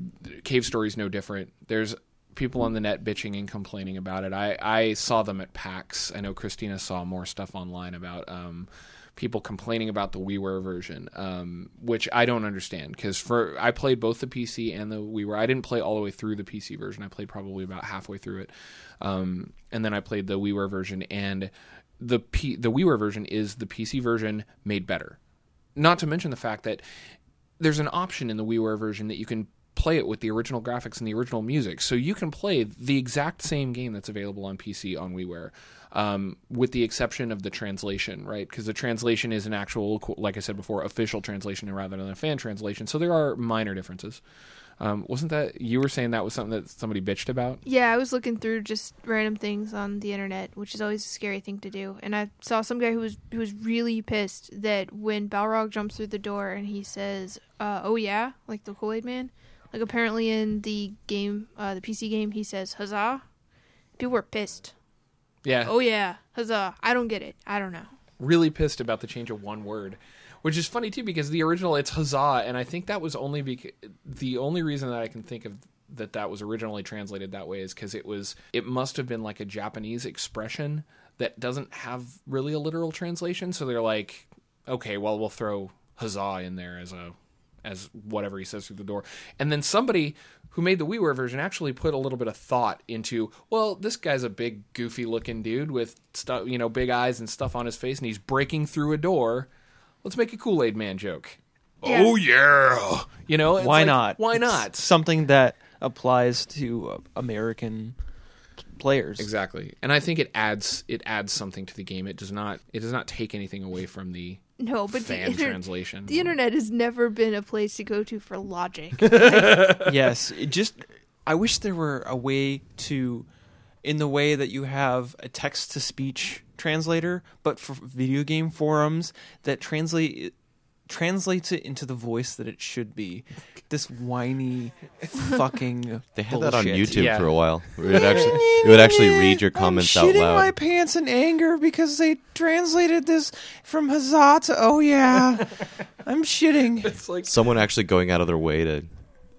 cave story's no different. There's people on the net bitching and complaining about it. I i saw them at pax. I know christina saw more stuff online about um, people complaining about the WiiWare version, um, which I don't understand because for I played both the PC and the WiiWare. I didn't play all the way through the PC version. I played probably about halfway through it, um, and then I played the WiiWare version. And the P- the WiiWare version is the PC version made better. Not to mention the fact that there's an option in the WiiWare version that you can play it with the original graphics and the original music. So you can play the exact same game that's available on PC on WiiWare. Um, with the exception of the translation, right? Because the translation is an actual, like I said before, official translation rather than a fan translation. So there are minor differences. Um, wasn't that you were saying that was something that somebody bitched about? Yeah, I was looking through just random things on the internet, which is always a scary thing to do. And I saw some guy who was who was really pissed that when Balrog jumps through the door and he says, uh, "Oh yeah," like the Kool Aid Man. Like apparently in the game, uh, the PC game, he says "Huzzah." People were pissed. Yeah. Oh yeah, huzzah! I don't get it. I don't know. Really pissed about the change of one word, which is funny too because the original it's huzzah, and I think that was only because the only reason that I can think of that that was originally translated that way is because it was it must have been like a Japanese expression that doesn't have really a literal translation. So they're like, okay, well we'll throw huzzah in there as a as whatever he says through the door. And then somebody who made the WiiWare version actually put a little bit of thought into, well, this guy's a big goofy looking dude with stuff, you know, big eyes and stuff on his face and he's breaking through a door. Let's make a Kool-Aid man joke. Yeah. Oh yeah. You know, it's Why like, not? Why It's not? something that applies to uh, American players. Exactly. And I think it adds it adds something to the game. It does not it does not take anything away from the No, but the, inter- translation. the internet has never been a place to go to for logic. *laughs* *laughs* yes, it just I wish there were a way to in the way that you have a text to speech translator but for video game forums that translate translates it into the voice that it should be. *laughs* This whiny *laughs* fucking They had that on bullshit. YouTube Yeah. for a while. Where it actually it would actually read your *laughs* comments I'm out shitting loud. my pants in anger because they translated this from huzzah to oh yeah. I'm shitting. it's like Someone actually going out of their way to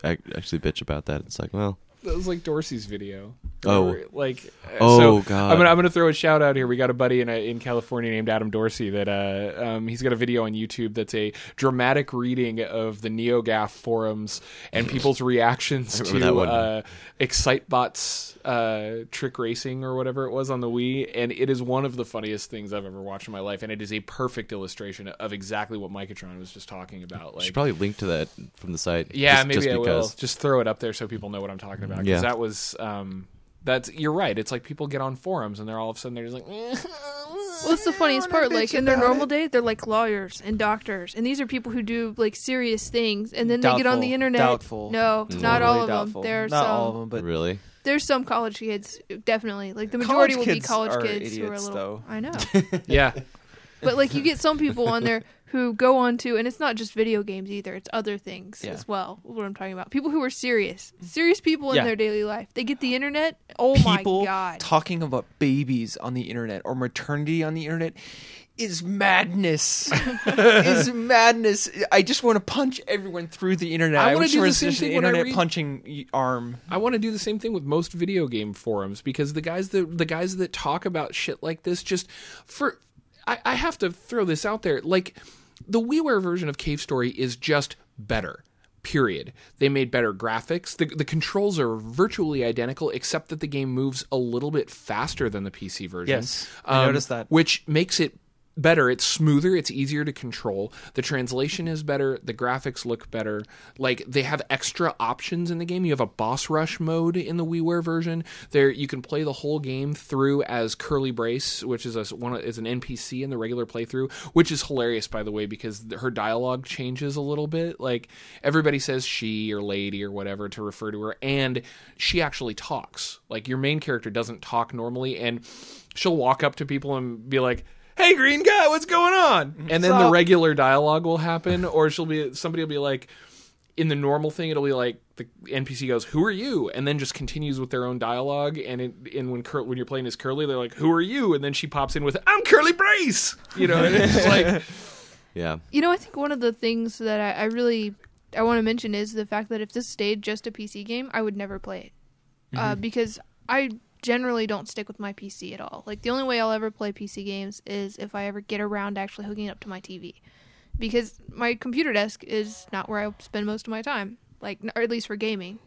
ac- actually bitch about that. It's like, well, that was like Dorsey's video. Oh. Like uh, Oh, so God. I'm gonna I'm gonna throw a shout out here. We got a buddy in uh in California named Adam Dorsey that uh um he's got a video on YouTube that's a dramatic reading of the NeoGAF forums and *laughs* people's reactions to uh Excitebots uh trick racing or whatever it was on the Wii and it is one of the funniest things I've ever watched in my life and it is a perfect illustration of exactly what Micatron was just talking about. you Like should probably link to that from the site. yeah, just, maybe just I will. Just throw it up there so people know what I'm talking about. Because Yeah. that was, um, that's you're right. It's like people get on forums and they're all of a sudden they're just like, *laughs* Well, it's the funniest part. Like in their normal day, they're like lawyers and doctors, and these are people who do like serious things, and then they get on the internet. Doubtful. No, Mm. not all of doubtful. them. There are Not some. all of them, but really, There's some college kids, definitely. Like the majority College will be kids college are kids who are a little. though. I know, *laughs* yeah, but like you get some people on there who go on to, and it's not just video games either. It's other things Yeah. as well. What I'm talking about, people who are serious, mm-hmm. serious people in Yeah. their daily life. They get the internet. Oh people my god! talking about babies on the internet or maternity on the internet is madness. *laughs* is madness. I just want to punch everyone through the internet. I I, wanna wish do there the was same just an thing when I internet read- punching arm. I want to do the same thing with most video game forums because the guys that the guys that talk about shit like this just for I, I have to throw this out there like the WiiWare version of Cave Story is just better. Period. They made better graphics. The the controls are virtually identical, except that the game moves a little bit faster than the PC version. Um, Yes, I noticed that. which makes it better. It's smoother. It's easier to control. The translation is better. The graphics look better. Like they have extra options in the game. You have a boss rush mode in the WiiWare version. There, you can play the whole game through as Curly Brace, which is a one is an NPC in the regular playthrough, which is hilarious by the way because her dialogue changes a little bit. Like everybody says she or lady or whatever to refer to her, and she actually talks. Like your main character doesn't talk normally, and she'll walk up to people and be like hey green guy what's going on? And then the regular dialogue will happen or she'll be somebody will be like in the normal thing it'll be like the npc goes who are you? And then just continues with their own dialogue and it, and when Cur- when you're playing as curly they're like who are you? And then she pops in with i'm curly brace! You know and it's just like *laughs* yeah. You know, I think one of the things that I, I really I want to mention is the fact that if this stayed just a PC game, I would never play it. Uh, because I generally don't stick with my PC at all. Like the only way I'll ever play PC games is if I ever get around to actually hooking it up to my TV, because my computer desk is not where I spend most of my time. Like, or at least for gaming.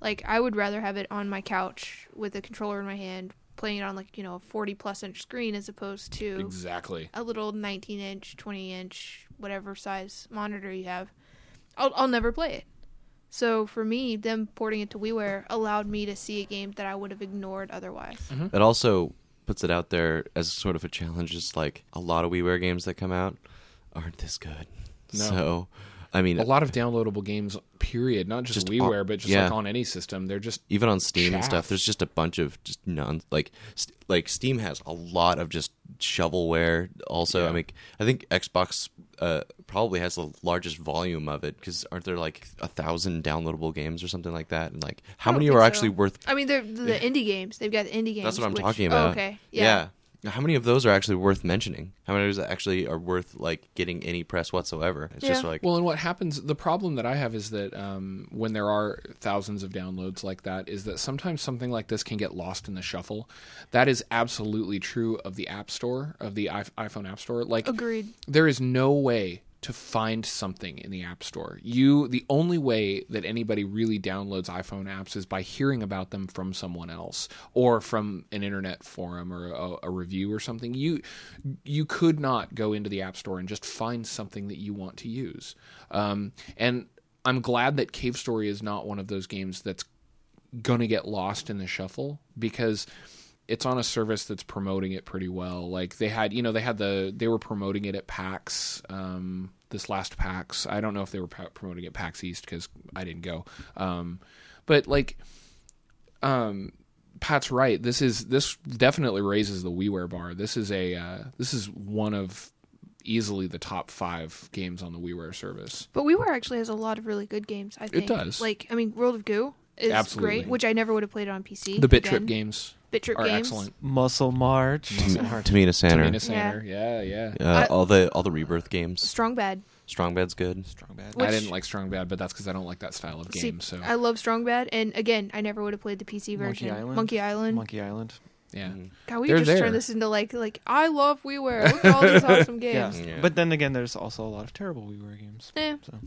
Like I would rather have it on my couch with a controller in my hand, playing it on like you know a forty plus inch screen as opposed to exactly a little 19 inch, 20 inch, whatever size monitor you have, I'll, I'll never play it. So for me, them porting it to WiiWare allowed me to see a game that I would have ignored otherwise. Mm-hmm. It also puts it out there as sort of a challenge. It's like a lot of WiiWare games that come out aren't this good. No. So, I mean, A lot of downloadable games, period. Not just, Just WiiWare, all- but just yeah. like on any system. They're just even on Steam and stuff, there's just a bunch of just none. Like, st- like Steam has a lot of just shovelware. Also, Yeah. I mean, I think Xbox uh, probably has the largest volume of it because aren't there like a thousand downloadable games or something like that? And like, how many are so. actually worth? I mean, they're the indie games. They've got the indie games. That's what I'm which- talking oh, about. okay. Yeah. How many of those are actually worth mentioning? How many of those actually are worth like getting any press whatsoever? It's just like Well, and what happens? The problem that I have is that um, when there are thousands of downloads like that, is that sometimes something like this can get lost in the shuffle. That is absolutely true of the App Store, of the iP- iPhone App Store. Like, Agreed. there is no way to find something in the App Store. You, the only way that anybody really downloads iPhone apps is by hearing about them from someone else or from an internet forum or a, a review or something. You, you could not go into the App Store and just find something that you want to use. Um, and I'm glad that Cave Story is not one of those games that's going to get lost in the shuffle because it's on a service that's promoting it pretty well. Like they had, you know, they had the they were promoting it at PAX um, this last PAX. I don't know if they were promoting it PAX East because I didn't go. Um, but like, um, Pat's right. This is this definitely raises the WiiWare bar. This is a uh, this is one of easily the top five games on the WiiWare service. But WiiWare actually has a lot of really good games. I think it does. Like, I mean, World of Goo is Absolutely. great, which I never would have played on PC. The Bit Trip games Bit Trip are games. excellent. Muscle March. Tam- Tomena Sanner, Tomena Sanner, yeah, yeah. uh, I- all the all the rebirth games. Strong Bad. Strong Bad's good. Strong bad. Which- I didn't like Strong Bad, but that's because I don't like that style of See, game. So I love Strong Bad, and again, I never would have played the PC Monkey version. Island? Monkey Island. Monkey Island. yeah, God, we They're just there. turned this into like like I love WiiWare. Look at all these *laughs* awesome Yeah. games. Yeah. But then again, there's also a lot of terrible WiiWare games. Eh, So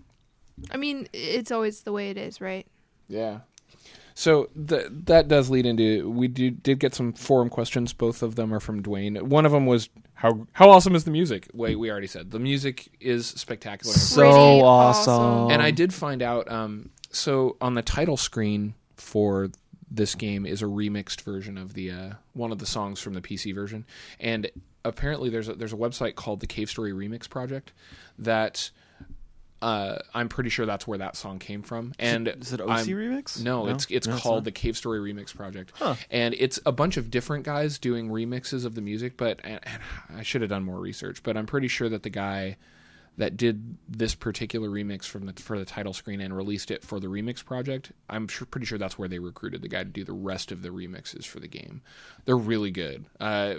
I mean, it's always the way it is, right? yeah. So th- that does lead into we did, did get some forum questions. Both of them are from Dwayne. One of them was how how awesome is the music? Wait, we already said the music is spectacular. So Pretty awesome. and I did find out. Um, so on the title screen for this game is a remixed version of the uh, one of the songs from the PC version, and apparently there's a, there's a website called the Cave Story Remix Project that uh, I'm pretty sure that's where that song came from. And is it OC I'm- remix? no, it's it's No, called not. the Cave Story Remix Project, Huh. and it's a bunch of different guys doing remixes of the music. But and, and I should have done more research, but I'm pretty sure that the guy that did this particular remix from the for the title screen and released it for the remix project, I'm sure, pretty sure that's where they recruited the guy to do the rest of the remixes for the game. They're really good. Uh,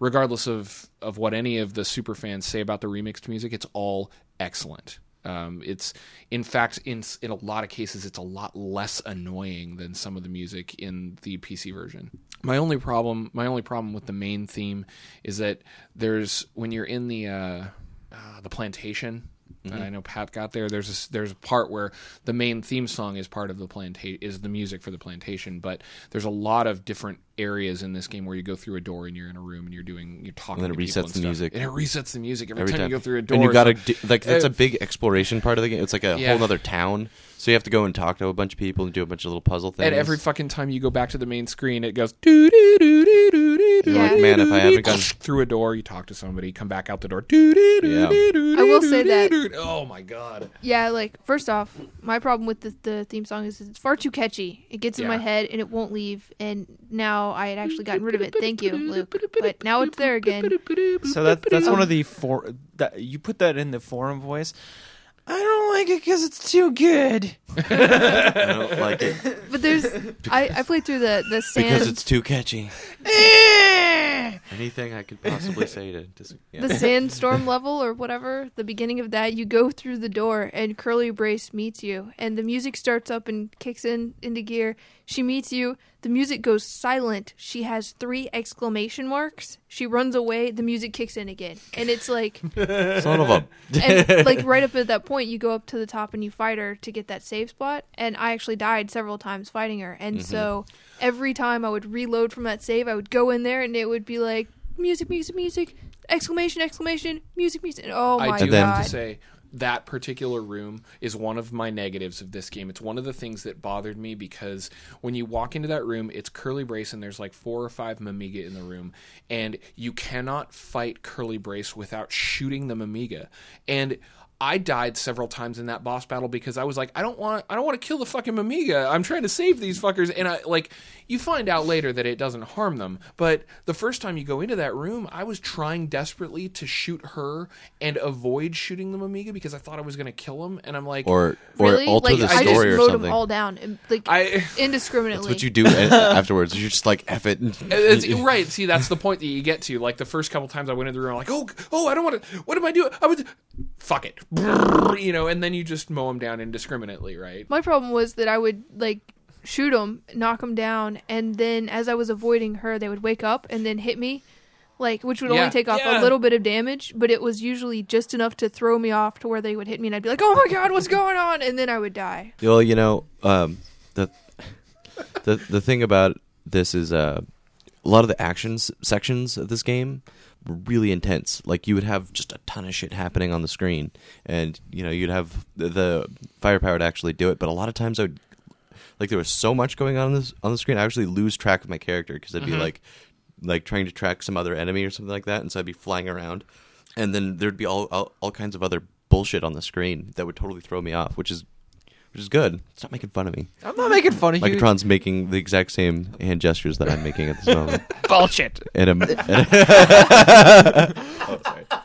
regardless of of what any of the super fans say about the remixed music, it's all excellent. Um, it's in fact in in a lot of cases it's a lot less annoying than some of the music in the PC version. My only problem my only problem with the main theme is that there's when you're in the uh, uh, the plantation. that I know Pat got there. There's a, there's a part where the main theme song is part of the plantation is the music for the plantation, but there's a lot of different areas in this game where you go through a door and you're in a room and you're doing you're talking And then it resets the stuff. music. and it resets the music every, Every time, time you go through a door. and you got to so- like that's Uh, a big exploration part of the game. It's like a Yeah. whole other town, so you have to go and talk to a bunch of people and do a bunch of little puzzle things. And every fucking time you go back to the main screen, it goes doo doo doo doo doo. You're like, man, if I haven't gone through a door, you talk to somebody, come back out the door. Doo doo doo Yeah. doo doo I will say that- Oh my god. Yeah, like first off, my problem with the, the theme song is it's far too catchy. It gets in my head and it won't leave. And now I had actually gotten rid of it. Thank you, Luke. But now it's there again. So that that's one of the four that you put that in the forum voice. I don't like it because it's too good. *laughs* I don't like it But there's I, I played through the the sand because it's too catchy. Eh! Anything I could possibly say to *laughs* dis- yeah. the sandstorm level or whatever, the beginning of that, you go through the door and Curly Brace meets you and the music starts up and kicks in into gear. She meets you, the music goes silent. She has three exclamation marks. She runs away, the music kicks in again. And it's like *laughs* son of a. and *laughs* like right up at that point you go up to the top and you fight her to get that save spot and i actually died several times fighting her and mm-hmm. so every time i would reload from that save i would go in there and it would be like music music music exclamation exclamation music music oh I my do then- have god to say that particular room is one of my negatives of this game. It's one of the things that bothered me because when you walk into that room, it's Curly Brace and there's like four or five Mimiga in the room, and you cannot fight Curly Brace without shooting the Mimiga. And I died several times in that boss battle because I was like, I don't want, I don't want to kill the fucking Mimiga. I'm trying to save these fuckers, and I like. You find out later that it doesn't harm them, but the first time you go into that room, I was trying desperately to shoot her and avoid shooting the Mimiga because I thought I was going to kill him, and I'm like, Or or really? alter like the I just story or mowed something. them all down, like I. *laughs* indiscriminately. That's what you do eh, afterwards. You're just like F it. *laughs* It's, right. See, that's the point that you get to. Like the first couple times I went into the room, I'm like, oh, oh, I don't want to. What am I doing? I was, fuck it, you know. And then you just mow them down indiscriminately, right? My problem was that I would like shoot them, knock them down, and then as I was avoiding her, they would wake up and then hit me, like which would Yeah, only take off yeah. a little bit of damage, but it was usually just enough to throw me off to where they would hit me, and I'd be like, "Oh my god, what's going on?" And then I would die. Well, you know, um, the the the thing about this is uh, a lot of the actions sections of this game were really intense. Like you would have just a ton of shit happening on the screen, and you know you'd have the, the firepower to actually do it. But a lot of times I would like there was so much going on this on the screen. I actually lose track of my character because I'd be mm-hmm. like like trying to track some other enemy or something like that, and so I'd be flying around, and then there'd be all all, all kinds of other bullshit on the screen that would totally throw me off, which is which is good. Stop making fun of me. I'm not making fun of you. Micatron's making the exact same hand gestures that I'm making at this moment. *laughs* Bullshit. And, um, and *laughs*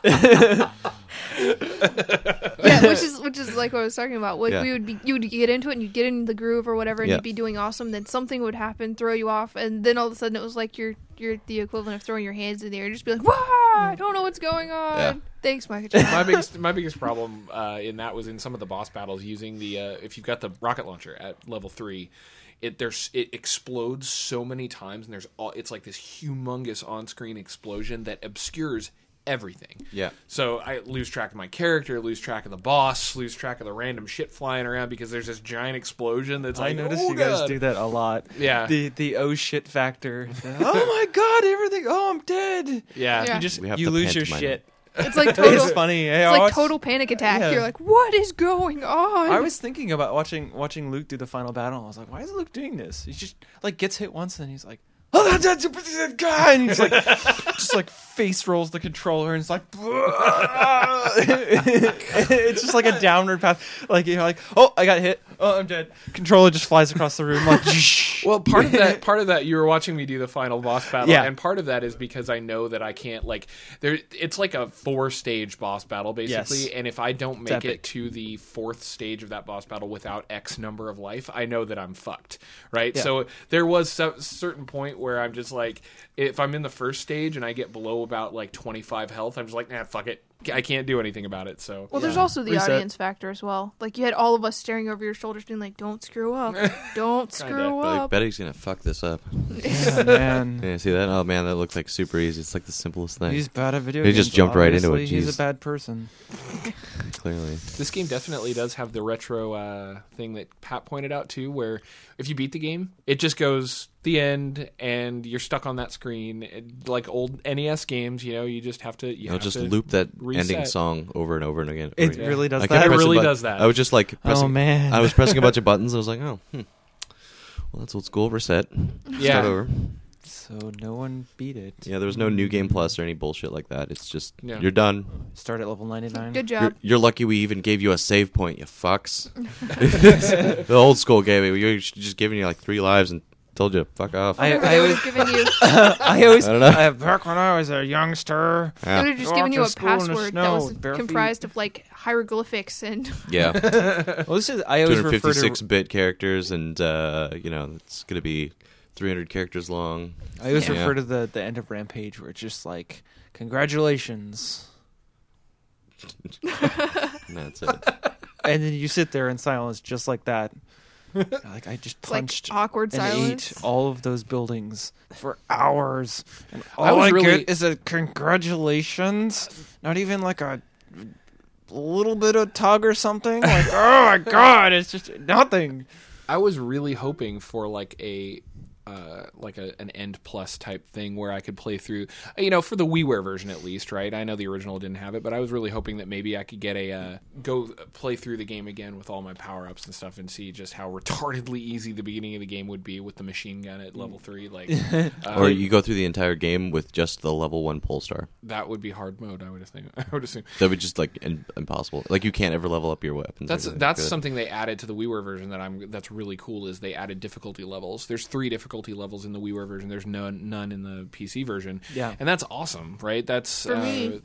*laughs* *laughs* yeah, which is which is like what I was talking about. Like Yeah. we would be, you would get into it and you'd get in the groove or whatever, and Yeah. you'd be doing awesome. Then something would happen, throw you off, and then all of a sudden it was like you're you're the equivalent of throwing your hands in the air, just be like, "Wah! I don't know what's going on." Yeah. Thanks, Mike. *laughs* my biggest my biggest problem uh, in that was in some of the boss battles using the uh, if you've got the rocket launcher at level three. It there's it explodes so many times and there's all it's like this humongous on-screen explosion that obscures everything. Yeah. So I lose track of my character, lose track of the boss, lose track of the random shit flying around because there's this giant explosion that's I like noticed oh, you guys God. do that a lot. Yeah. The the oh shit factor. *laughs* oh my god, everything. Oh, I'm dead. Yeah. Yeah. You just you lose your pantomime. shit. It's like *laughs* total. It's funny. Hey, It's like watched- total panic attack. Yeah. You're like, what is going on? I was thinking about watching watching Luke do the final battle. I was like, why is Luke doing this? He just like gets hit once and he's like, oh, that's that's that guy, and he's like, *laughs* just like face rolls the controller and it's like, *laughs* it's just like a downward path. Like you're like, oh, I got hit. Oh, I'm dead. Controller just flies across the room like. *laughs* Well, part of that, *laughs* part of that, you were watching me do the final boss battle, Yeah. and part of that is because I know that I can't like there. It's like a four-stage boss battle basically, Yes. and if I don't make it to the fourth stage of that boss battle without X number of life, I know that I'm fucked. Right. Yeah. So there was a certain point where I'm just like, if I'm in the first stage and I get below about like 25 health, I'm just like, nah, fuck it. I can't do anything about it. So well, there's also the Reset. audience factor as well. Like you had all of us staring over your shoulders, being like, "Don't screw up, *laughs* don't screw like, up." Betty's gonna fuck this up. *laughs* Yeah, man. Yeah, see that? Oh man, that looked like super easy. It's like the simplest thing. He's bad at video games. He games. just jumped right into it, obviously. He's a bad person. *laughs* Clearly, This game definitely does have the retro uh, thing that Pat pointed out too, where if you beat the game, it just goes the end, and you're stuck on that screen. It- like old NES games, you know, you just have to. You I'll have just to loop that reset. ending song over and over and again. It Yeah. really does I that. It pressing really button- does that. I was just like pressing. oh man. I was pressing a bunch of *laughs* buttons. I was like, oh, hmm. well, that's old school. Reset. Yeah. Start over. so no one beat it. Yeah, there was no new game plus or any bullshit like that. It's just Yeah. you're done. Start at level 99. Good You're, job. you're lucky we even gave you a save point. You fucks. *laughs* *laughs* the old school game. We were just giving you like three lives and told you fuck off. I- I have always- given you. *laughs* I always, I don't know. I, back when I was a youngster. They Yeah. would have just Go given off you to a school in the password that snow was with bare comprised of like hieroglyphics and *laughs* yeah. *laughs* Well, this is I always refer to 256 bit characters, and uh, you know it's gonna be 300 characters long. I always Yeah. refer to the the end of Rampage where it's just like congratulations, And that's it. and then you sit there in silence just like that. *laughs* like I just it's like punched awkward and silence. ate all of those buildings for hours, and all I I, really- get is a congratulations. Not even like a little bit of tug or something. Like *laughs* oh my god, it's just nothing. I was really hoping for like a uh, like a, an end plus type thing where I could play through, you know, for the WiiWare version at least, right? I know the original didn't have it, but I was really hoping that maybe I could get a uh, go play through the game again with all my power ups and stuff and see just how retardedly easy the beginning of the game would be with the machine gun at level three. Like, *laughs* uh, or you go through the entire game with just the level one Polar Star. that would be hard mode. I would assume. *laughs* I would assume. That would just like in, impossible. Like you can't ever level up your weapons. That's that's Good. something they added to the WiiWare version that I'm that's really cool is they added difficulty levels. There's three difficulty levels in the WiiWare version. There's none none in the PC version. Yeah. and that's awesome, right? That's For uh, me.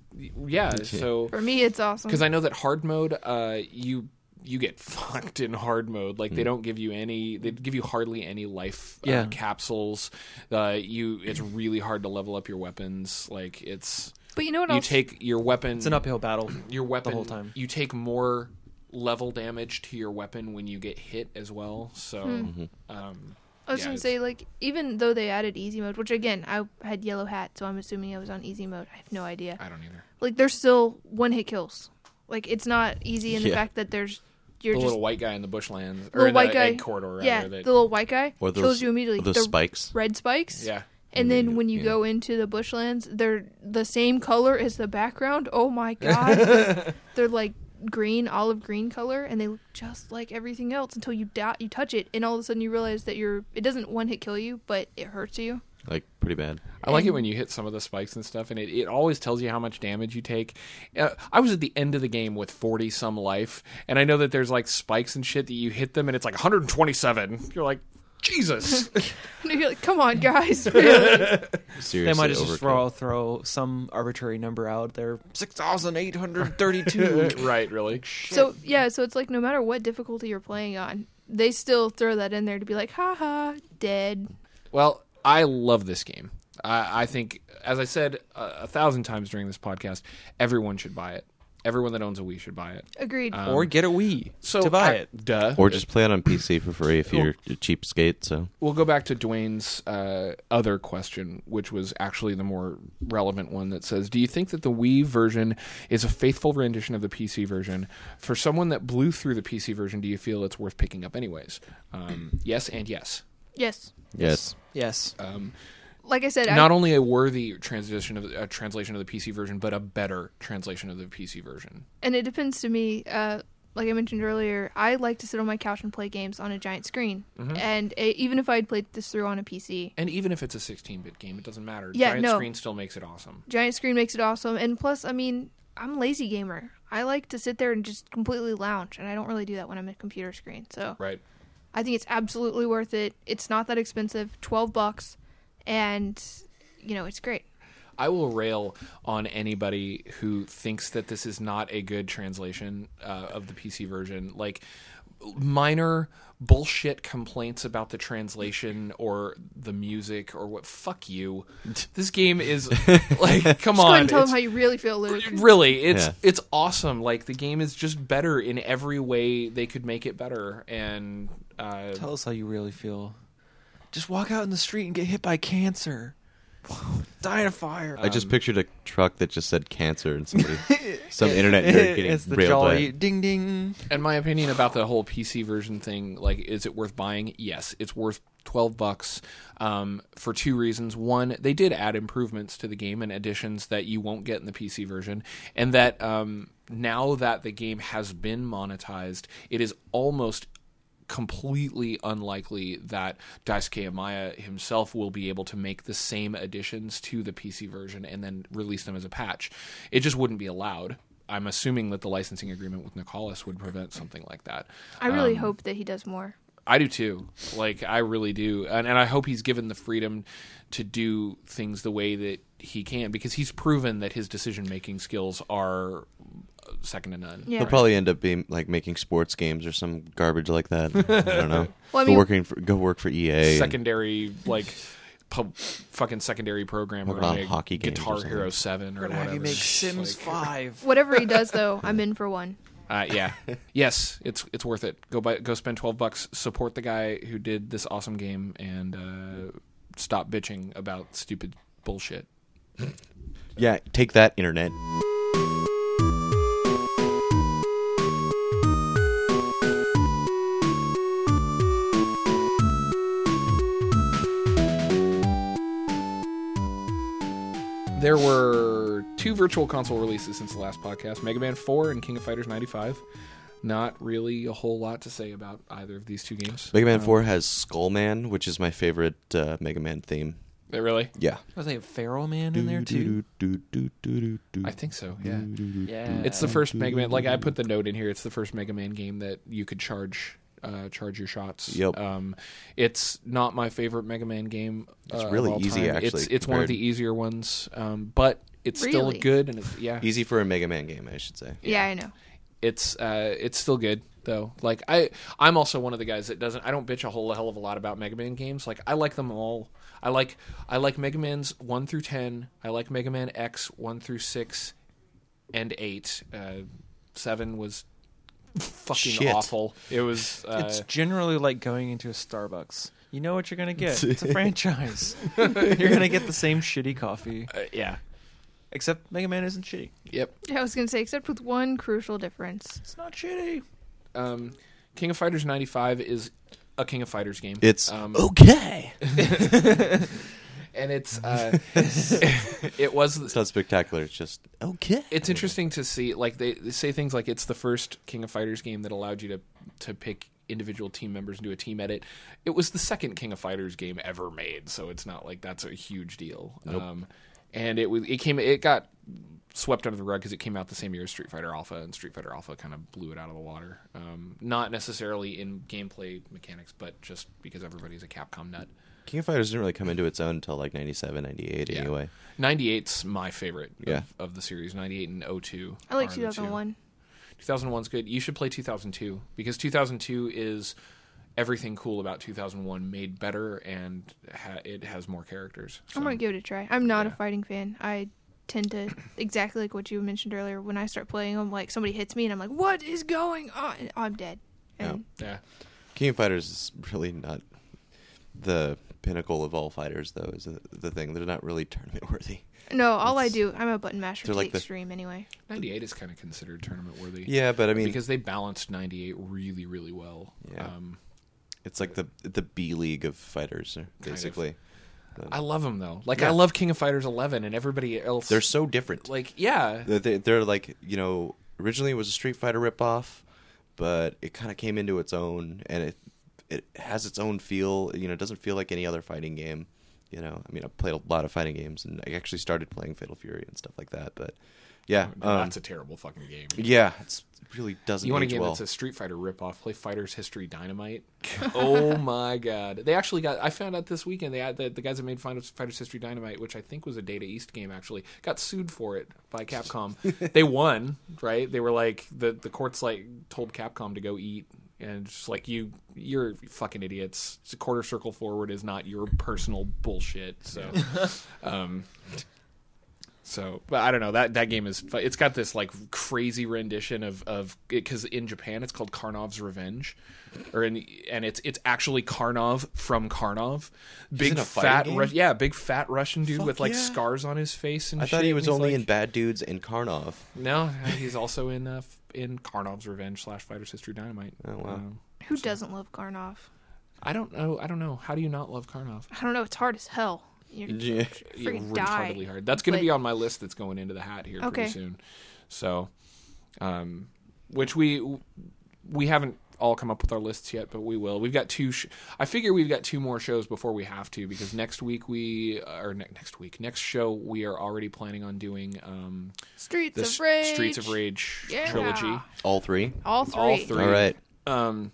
yeah. So For me, it's awesome. because I know that hard mode, uh, you you get *laughs* fucked in hard mode. Like they don't give you any. They give you hardly any life uh, capsules. Uh, you it's really hard to level up your weapons. Like it's but you know what you else? take your weapon. It's an uphill battle. *clears throat* your weapon the whole time. You take more level damage to your weapon when you get hit as well. So, Hmm. um, I was yeah, gonna it's- say, like, even though they added easy mode, which again, I had yellow hat, so I'm assuming I was on easy mode. I have no idea. I don't either. Like, there's still one hit kills. Like, it's not easy in the Yeah. fact that there's you're the just little white guy in the bushlands or little in white the guy egg corridor. Rather, yeah, that, the little white guy or those, kills you immediately. those the spikes. red spikes. yeah. And then when you Yeah. go into the bushlands, they're the same color as the background. Oh my *laughs* god, they're like green, olive green color, and they look just like everything else until you da- you touch it, and all of a sudden you realize that you're. It doesn't one hit kill you, but it hurts you. Like pretty bad. I like it when you hit some of the spikes and stuff, and it, it always tells you how much damage you take. Uh, I was at the end of the game with 40 some life, and I know that there's like spikes and shit that you hit them, and it's like 127. You're like, Jesus. *laughs* And you're like, come on, guys, *laughs* really? Seriously, They might just overkill. throw throw some arbitrary number out there. Six thousand eight hundred thirty-two. *laughs* right, really. so yeah, so it's like no matter what difficulty you're playing on, they still throw that in there to be like, haha, dead. Well, I love this game. I, I think, as I said a, a thousand times during this podcast, everyone should buy it. Everyone that owns a Wii should buy it. Agreed. Um, or get a Wii So to buy I- it. Duh. Or just play it on PC for free if you're a cheapskate. So we'll go back to Dwayne's uh, other question, which was actually the more relevant one that says, Do you think that the Wii version is a faithful rendition of the PC version? For someone that blew through the PC version, do you feel it's worth picking up anyways? Um, yes, and yes. yes, yes, Yes. Um, like I said, not I, only a worthy transition of a translation of the PC version, but a better translation of the PC version. and it depends to me. Uh, like I mentioned earlier, I like to sit on my couch and play games on a giant screen, Mm-hmm. and uh, even if I'd played this through on a PC, And even if it's a 16-bit game, it doesn't matter. Yeah, Giant no. screen still makes it awesome. giant screen makes it awesome. And plus, I mean, I'm a lazy gamer. I like to sit there and just completely lounge, and I don't really do that when I'm at a computer screen. So Right. I think it's absolutely worth it. It's not that expensive, twelve bucks, and you know it's great. I will rail on anybody who thinks that this is not a good translation uh, of the PC version. Like minor bullshit complaints about the translation or the music or what. Fuck you. *laughs* This game is *laughs* like, come Just go ahead on. and tell them how you really feel, Luke. really, it's Yeah. it's awesome. Like the game is just better in every way they could make it better. And uh, Tell us how you really feel. Just walk out in the street and get hit by cancer. *laughs* Die in a fire. I just Um, pictured a truck that just said cancer and somebody, *laughs* some internet nerd getting it's the railed by jolly it. ding ding. And my opinion about the whole PC version thing, like, is it worth buying? Yes, it's worth twelve bucks um, for two reasons. One, they did add improvements to the game and additions that you won't get in the PC version, and that um, now that the game has been monetized, it is almost completely unlikely that Daisuke Amaya himself will be able to make the same additions to the PC version and then release them as a patch. It just wouldn't be allowed. I'm assuming that the licensing agreement with Nicalis would prevent something like that. I really Um, hope that he does more. I do too. Like I really do, and, and I hope he's given the freedom to do things the way that he can because he's proven that his decision making skills are second to none. Yeah. He'll probably end up being like making sports games or some garbage like that. I don't *laughs* know. Well, I go working for go work for EA. and- Secondary like. Pub, fucking secondary programmer Working on in a hockey games or Guitar something. Hero Seven or We're gonna have whatever. you make Sims Like, Five. *laughs* Whatever he does, though, I'm *laughs* in for one. Uh, yeah, yes, it's it's worth it. Go buy, go spend twelve bucks. Support the guy who did this awesome game, and uh, stop bitching about stupid bullshit. yeah, take that internet. Virtual console releases since the last podcast: Mega Man 4 and King of Fighters 95. Not really a whole lot to say about either of these two games. Mega Man Um, 4 has Skull Man, which is my favorite uh, Mega Man theme. uh, Really? Yeah. Was they a Pharaoh Man in there too? I think so. Yeah. Yeah. It's the first Mega Man. Like I put the note in here. It's the first Mega Man game that you could charge. Uh, charge your shots. Yep. Um, it's not my favorite Mega Man game. It's uh, of really all easy, time. actually, It's it's one of the easier ones. Um, but it's still Really? good and it's, yeah, Easy for a Mega Man game, I should say. Yeah, I know. it's uh, it's still good though. Like I I'm also one of the guys that doesn't I don't bitch a whole hell of a lot about Mega Man games. Like I like them all. I like I like Mega Man's one through ten. I like Mega Man X one through six and eight. Uh, seven was fucking Shit. awful. It was uh, It's generally like going into a Starbucks. You know what you're gonna get. It's a *laughs* franchise. *laughs* you're gonna get the same shitty coffee, uh, yeah. except Mega Man isn't shitty. Yep. Yeah, I was gonna say, except with one crucial difference. It's not shitty. Um, King of Fighters ninety five is a King of Fighters game. It's um, okay. *laughs* and it's *laughs* uh, *laughs* it was It's not spectacular. It's just okay. it's interesting to see like they, they say things like it's the first King of Fighters game that allowed you to to pick individual team members and do a team edit. It was the second King of Fighters game ever made, so it's not like that's a huge deal. Um, and it was it came it got swept under the rug because it came out the same year as Street Fighter Alpha, and Street Fighter Alpha kind of blew it out of the water. Um, not necessarily in gameplay mechanics, but just because everybody's a Capcom nut. King of Fighters didn't really come into its own until like 97, 98 Yeah. anyway. 98's my favorite Yeah. of, of the series. 98 and 02. I like are the two. 2001. 2001's good. You should play 2002 because 2002 is everything cool about 2001 made better and ha- it has more characters. I'm gonna give it a try. I'm not a fighting fan. I tend to *coughs* exactly like what you mentioned earlier. When I start playing them, like somebody hits me and I'm like, "What is going on?" And I'm dead. And yeah. King of Fighters is really not the pinnacle of all fighters, though. Is the, the thing they're not really tournament worthy. no, all I do, I'm a button masher to like the the- extreme anyway. 98 is kind of considered tournament worthy. Yeah, but I mean, because they balanced 98 really really well. Yeah. Um, it's like the the B league of fighters, uh, of. basically. I love them though. Like Yeah. I love King of Fighters 11 and everybody else They're so different. like yeah. They're, they- they're like you know originally it was a Street Fighter ripoff, but it kind of came into its own and it it has its own feel. You know, it doesn't feel like any other fighting game. You know, I mean, I've played a lot of fighting games and I actually started playing Fatal Fury and stuff like that. But yeah, Oh, um, that's a terrible fucking game. yeah, it's, it really doesn't. You want a game well. that's a Street Fighter ripoff? Play Fighters History Dynamite. *laughs* oh my god! They actually got. I found out this weekend they had the, the guys that made Fighters, Fighters History Dynamite, which I think was a Data East game, actually got sued for it by Capcom. *laughs* they won, right? They were like the the courts like told Capcom to go eat. And just like you, you're fucking idiots. It's a quarter circle forward is not your personal bullshit. So, *laughs* um, so, but I don't know that that game is. It's got this like crazy rendition of of because in Japan it's called Karnov's Revenge, or in and it's it's actually Karnov from Karnov, big fat? Ru- yeah big fat Russian dude Fuck with like yeah. scars on his face and I thought he was he's only like- in Bad Dudes and Karnov. no he's also in uh, in Karnov's Revenge slash Fighters History Dynamite. Oh, wow. Um, Who doesn't love Karnov? I don't know. I don't know. How do you not love Karnov? I don't know. It's hard as hell. You're, Yeah. *laughs* Yeah, Freaking die. retardedly hard. That's going to be on my list. That's going into the hat here Okay. pretty soon. So, um, which we we haven't all come up with our lists yet, but we will. We've got two. Sh- I figure we've got two more shows before we have to because next week we or ne- next week next show we are already planning on doing um, Streets the of Rage. Streets of Rage Yeah. trilogy. All three. All three. All three. All right. Um,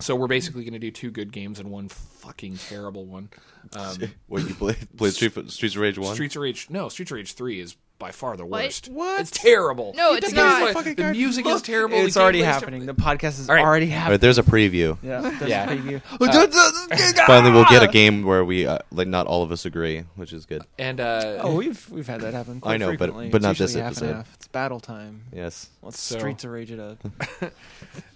so we're basically going to do two good games and one fucking terrible one. Um, *laughs* What you play? Played Street, Streets of Rage one. Streets of Rage. No, Streets of Rage Three is by far the What? worst. What? It's terrible. No, it's doesn't not. play- The music is terrible. It's the already gameplay's happening. The podcast is All right. already All right, happening. there's a preview. Yeah, that's Yeah. a preview. Finally, we'll get a game where we uh, like not all of us agree, which is good. And uh, Oh, we've we've had that happen. Quite I know, but- frequently. but It's not this usually half and episode. half. It's battle time. Yes. Let's So- streets of rage it up. *laughs*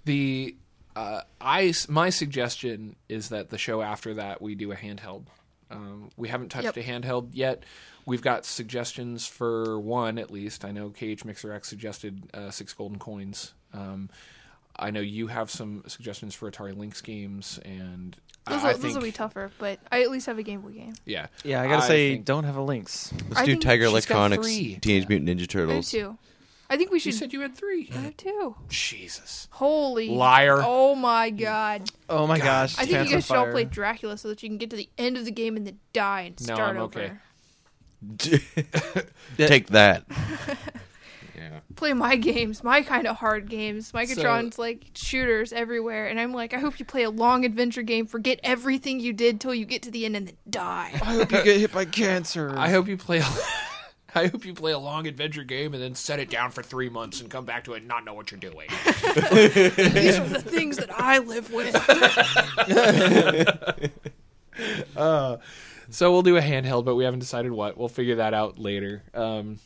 the uh, I s- my suggestion is that the show after that we do a handheld. Um, we haven't touched Yep. a handheld yet. We've got suggestions for one at least. I know KH Mixer X suggested uh, six golden coins. Um, I know you have some suggestions for Atari Lynx games, and Those, I, I will, those will be tougher, but I at least have a Game Boy game. yeah. Yeah, I gotta I say, think- don't have a Lynx. Let's I do Tiger she's Electronics, three. Teenage Mutant Ninja Turtles. two. I think we should. You should. said you had three. I have two. Jesus. Holy Liar. Oh my god! Oh my God. gosh! I think Pants you guys should all play Dracula so that you can get to the end of the game and then die and No, start I'm over. Okay. *laughs* Take that. *laughs* Yeah. Play my games, my kind of hard games. Micatron's like shooters everywhere, and I'm like, I hope you play a long adventure game. Forget everything you did till you get to the end and then die. I hope you get hit by *laughs* cancer. I hope you play. A, I hope you play a long adventure game and then set it down for three months and come back to it and not know what you're doing. These are the things that I live with. Uh, so we'll do a handheld, but we haven't decided what. We'll figure that out later. Um,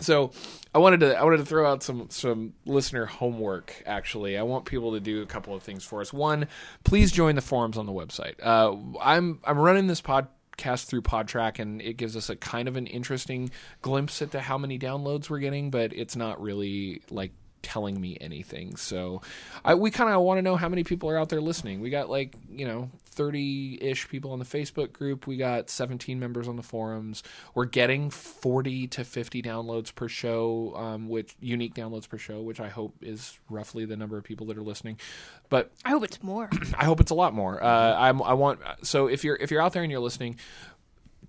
so I wanted to I wanted to throw out some some listener homework. Actually, I want people to do a couple of things for us. One, please join the forums on the website. Uh, I'm I'm running this podcast through Podtrac, and it gives us a kind of an interesting glimpse into how many downloads we're getting, but it's not really like telling me anything. So I, we kind of want to know how many people are out there listening. We got like, you know, 30 ish people on the Facebook group. We got 17 members on the forums. We're getting 40 to 50 downloads per show, um, which unique downloads per show, which I hope is roughly the number of people that are listening. But I hope it's more. *clears throat* I hope it's a lot more. Uh, I'm, I want so if you're if you're out there and you're listening,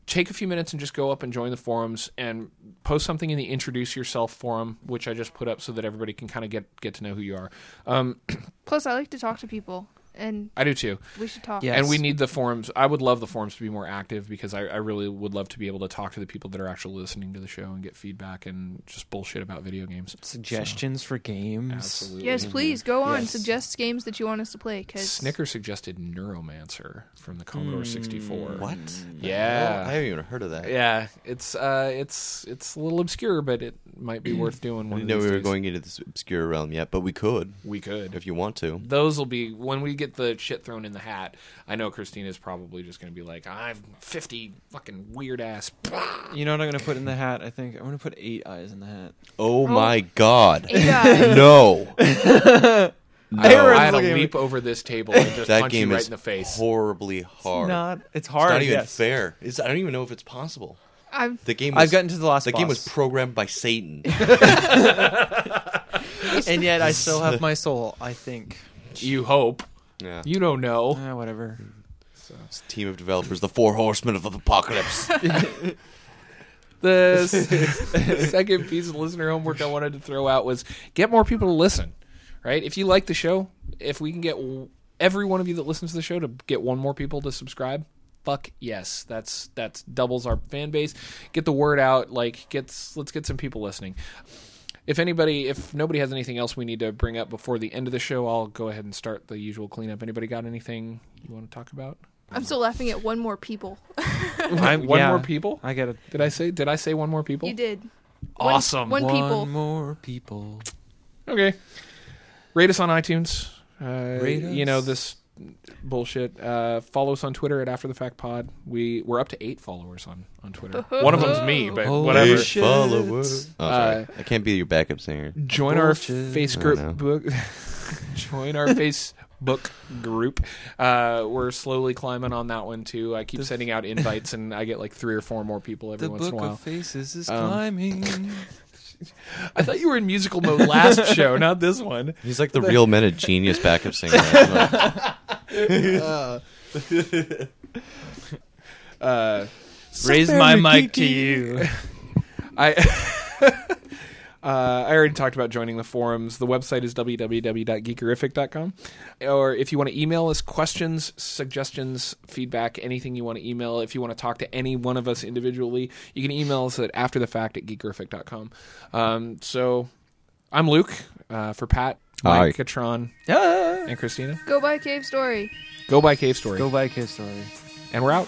take a few minutes and just go up and join the forums and post something in the introduce yourself forum, which I just put up so that everybody can kind of get get to know who you are. Um, *clears throat* Plus, I like to talk to people, and I do too, we should talk. Yeah. and we need the forums. I would love the forums to be more active because I, I really would love to be able to talk to the people that are actually listening to the show and get feedback and just bullshit about video games. Suggestions for games. Absolutely. Yes, mm-hmm. please go on. Yes. Suggest games that you want us to play. Cause Snicker suggested Neuromancer from the Commodore hmm. 64. What? Mm. Yeah. Oh, I haven't even heard of that. Yeah, it's uh, it's it's a little obscure, but it might be worth doing. I didn't of know these we were days. going into this obscure realm yet, but we could We could. if you want to. Those will be when we get the shit thrown in the hat. I know Christina's probably just going to be like, I'm fifty fucking weird ass." You know what I'm gonna put in the hat? I think I'm gonna put eight eyes in the hat. Oh, oh. my god. Eight eyes. No. I, *laughs* No. I had to at leap over this table and just that punch you right is in the face. horribly hard. Not. It's It's hard. not even yes. fair. It's, I don't even know if it's possible. I've, The game. Was, I've gotten to the last. The game was programmed by Satan. *laughs* and yet I still have my soul. I think. You hope. Yeah. You don't know. Ah, whatever. It's a team of developers, the Four Horsemen of the Apocalypse. *laughs* The s- *laughs* second piece of listener homework I wanted to throw out was get more people to listen. Right? If you like the show, if we can get w- every one of you that listens to the show to get one more people to subscribe, fuck yes. That's that's doubles our fan base. Get the word out. Like gets let's get some people listening. If anybody, if nobody has anything else we need to bring up before the end of the show, I'll go ahead and start the usual cleanup. Anybody got anything you want to talk about? I'm still laughing at one more people. I'm, *laughs* one yeah, more people? I got it. Did I say? Did I say one more people? You did. Awesome. One, people. more people. Okay. Rate us on iTunes. Uh, Rate You know this bullshit. Uh, follow us on Twitter at After the Fact Pod. We we're up to eight followers on on Twitter. *laughs* One of them's me, but Holy whatever. shit. followers. Oh, sorry. Uh, I can't be your backup singer. Join our Bullshit. Facebook I know. book. *laughs* Join our *laughs* Facebook group. Uh, we're slowly climbing on that one too. I keep sending out invites, and I get like three or four more people every The once in book a while. of faces is Um, climbing. I thought you were in musical mode last show, not this one. He's like the real men of genius backup singer. Uh, Raise my mic to you. *laughs* I *laughs* uh, I already talked about joining the forums. The website is www.geekerific.com. Or if you want to email us questions, suggestions, feedback, anything you want to email, if you want to talk to any one of us individually, you can email us at afterthefact at geekerific.com. Um, so I'm Luke uh, for Pat. Mike, Katron, Ah. and Christina. Go buy Cave Story. Go by Cave Story. Go buy Cave Story. And we're out.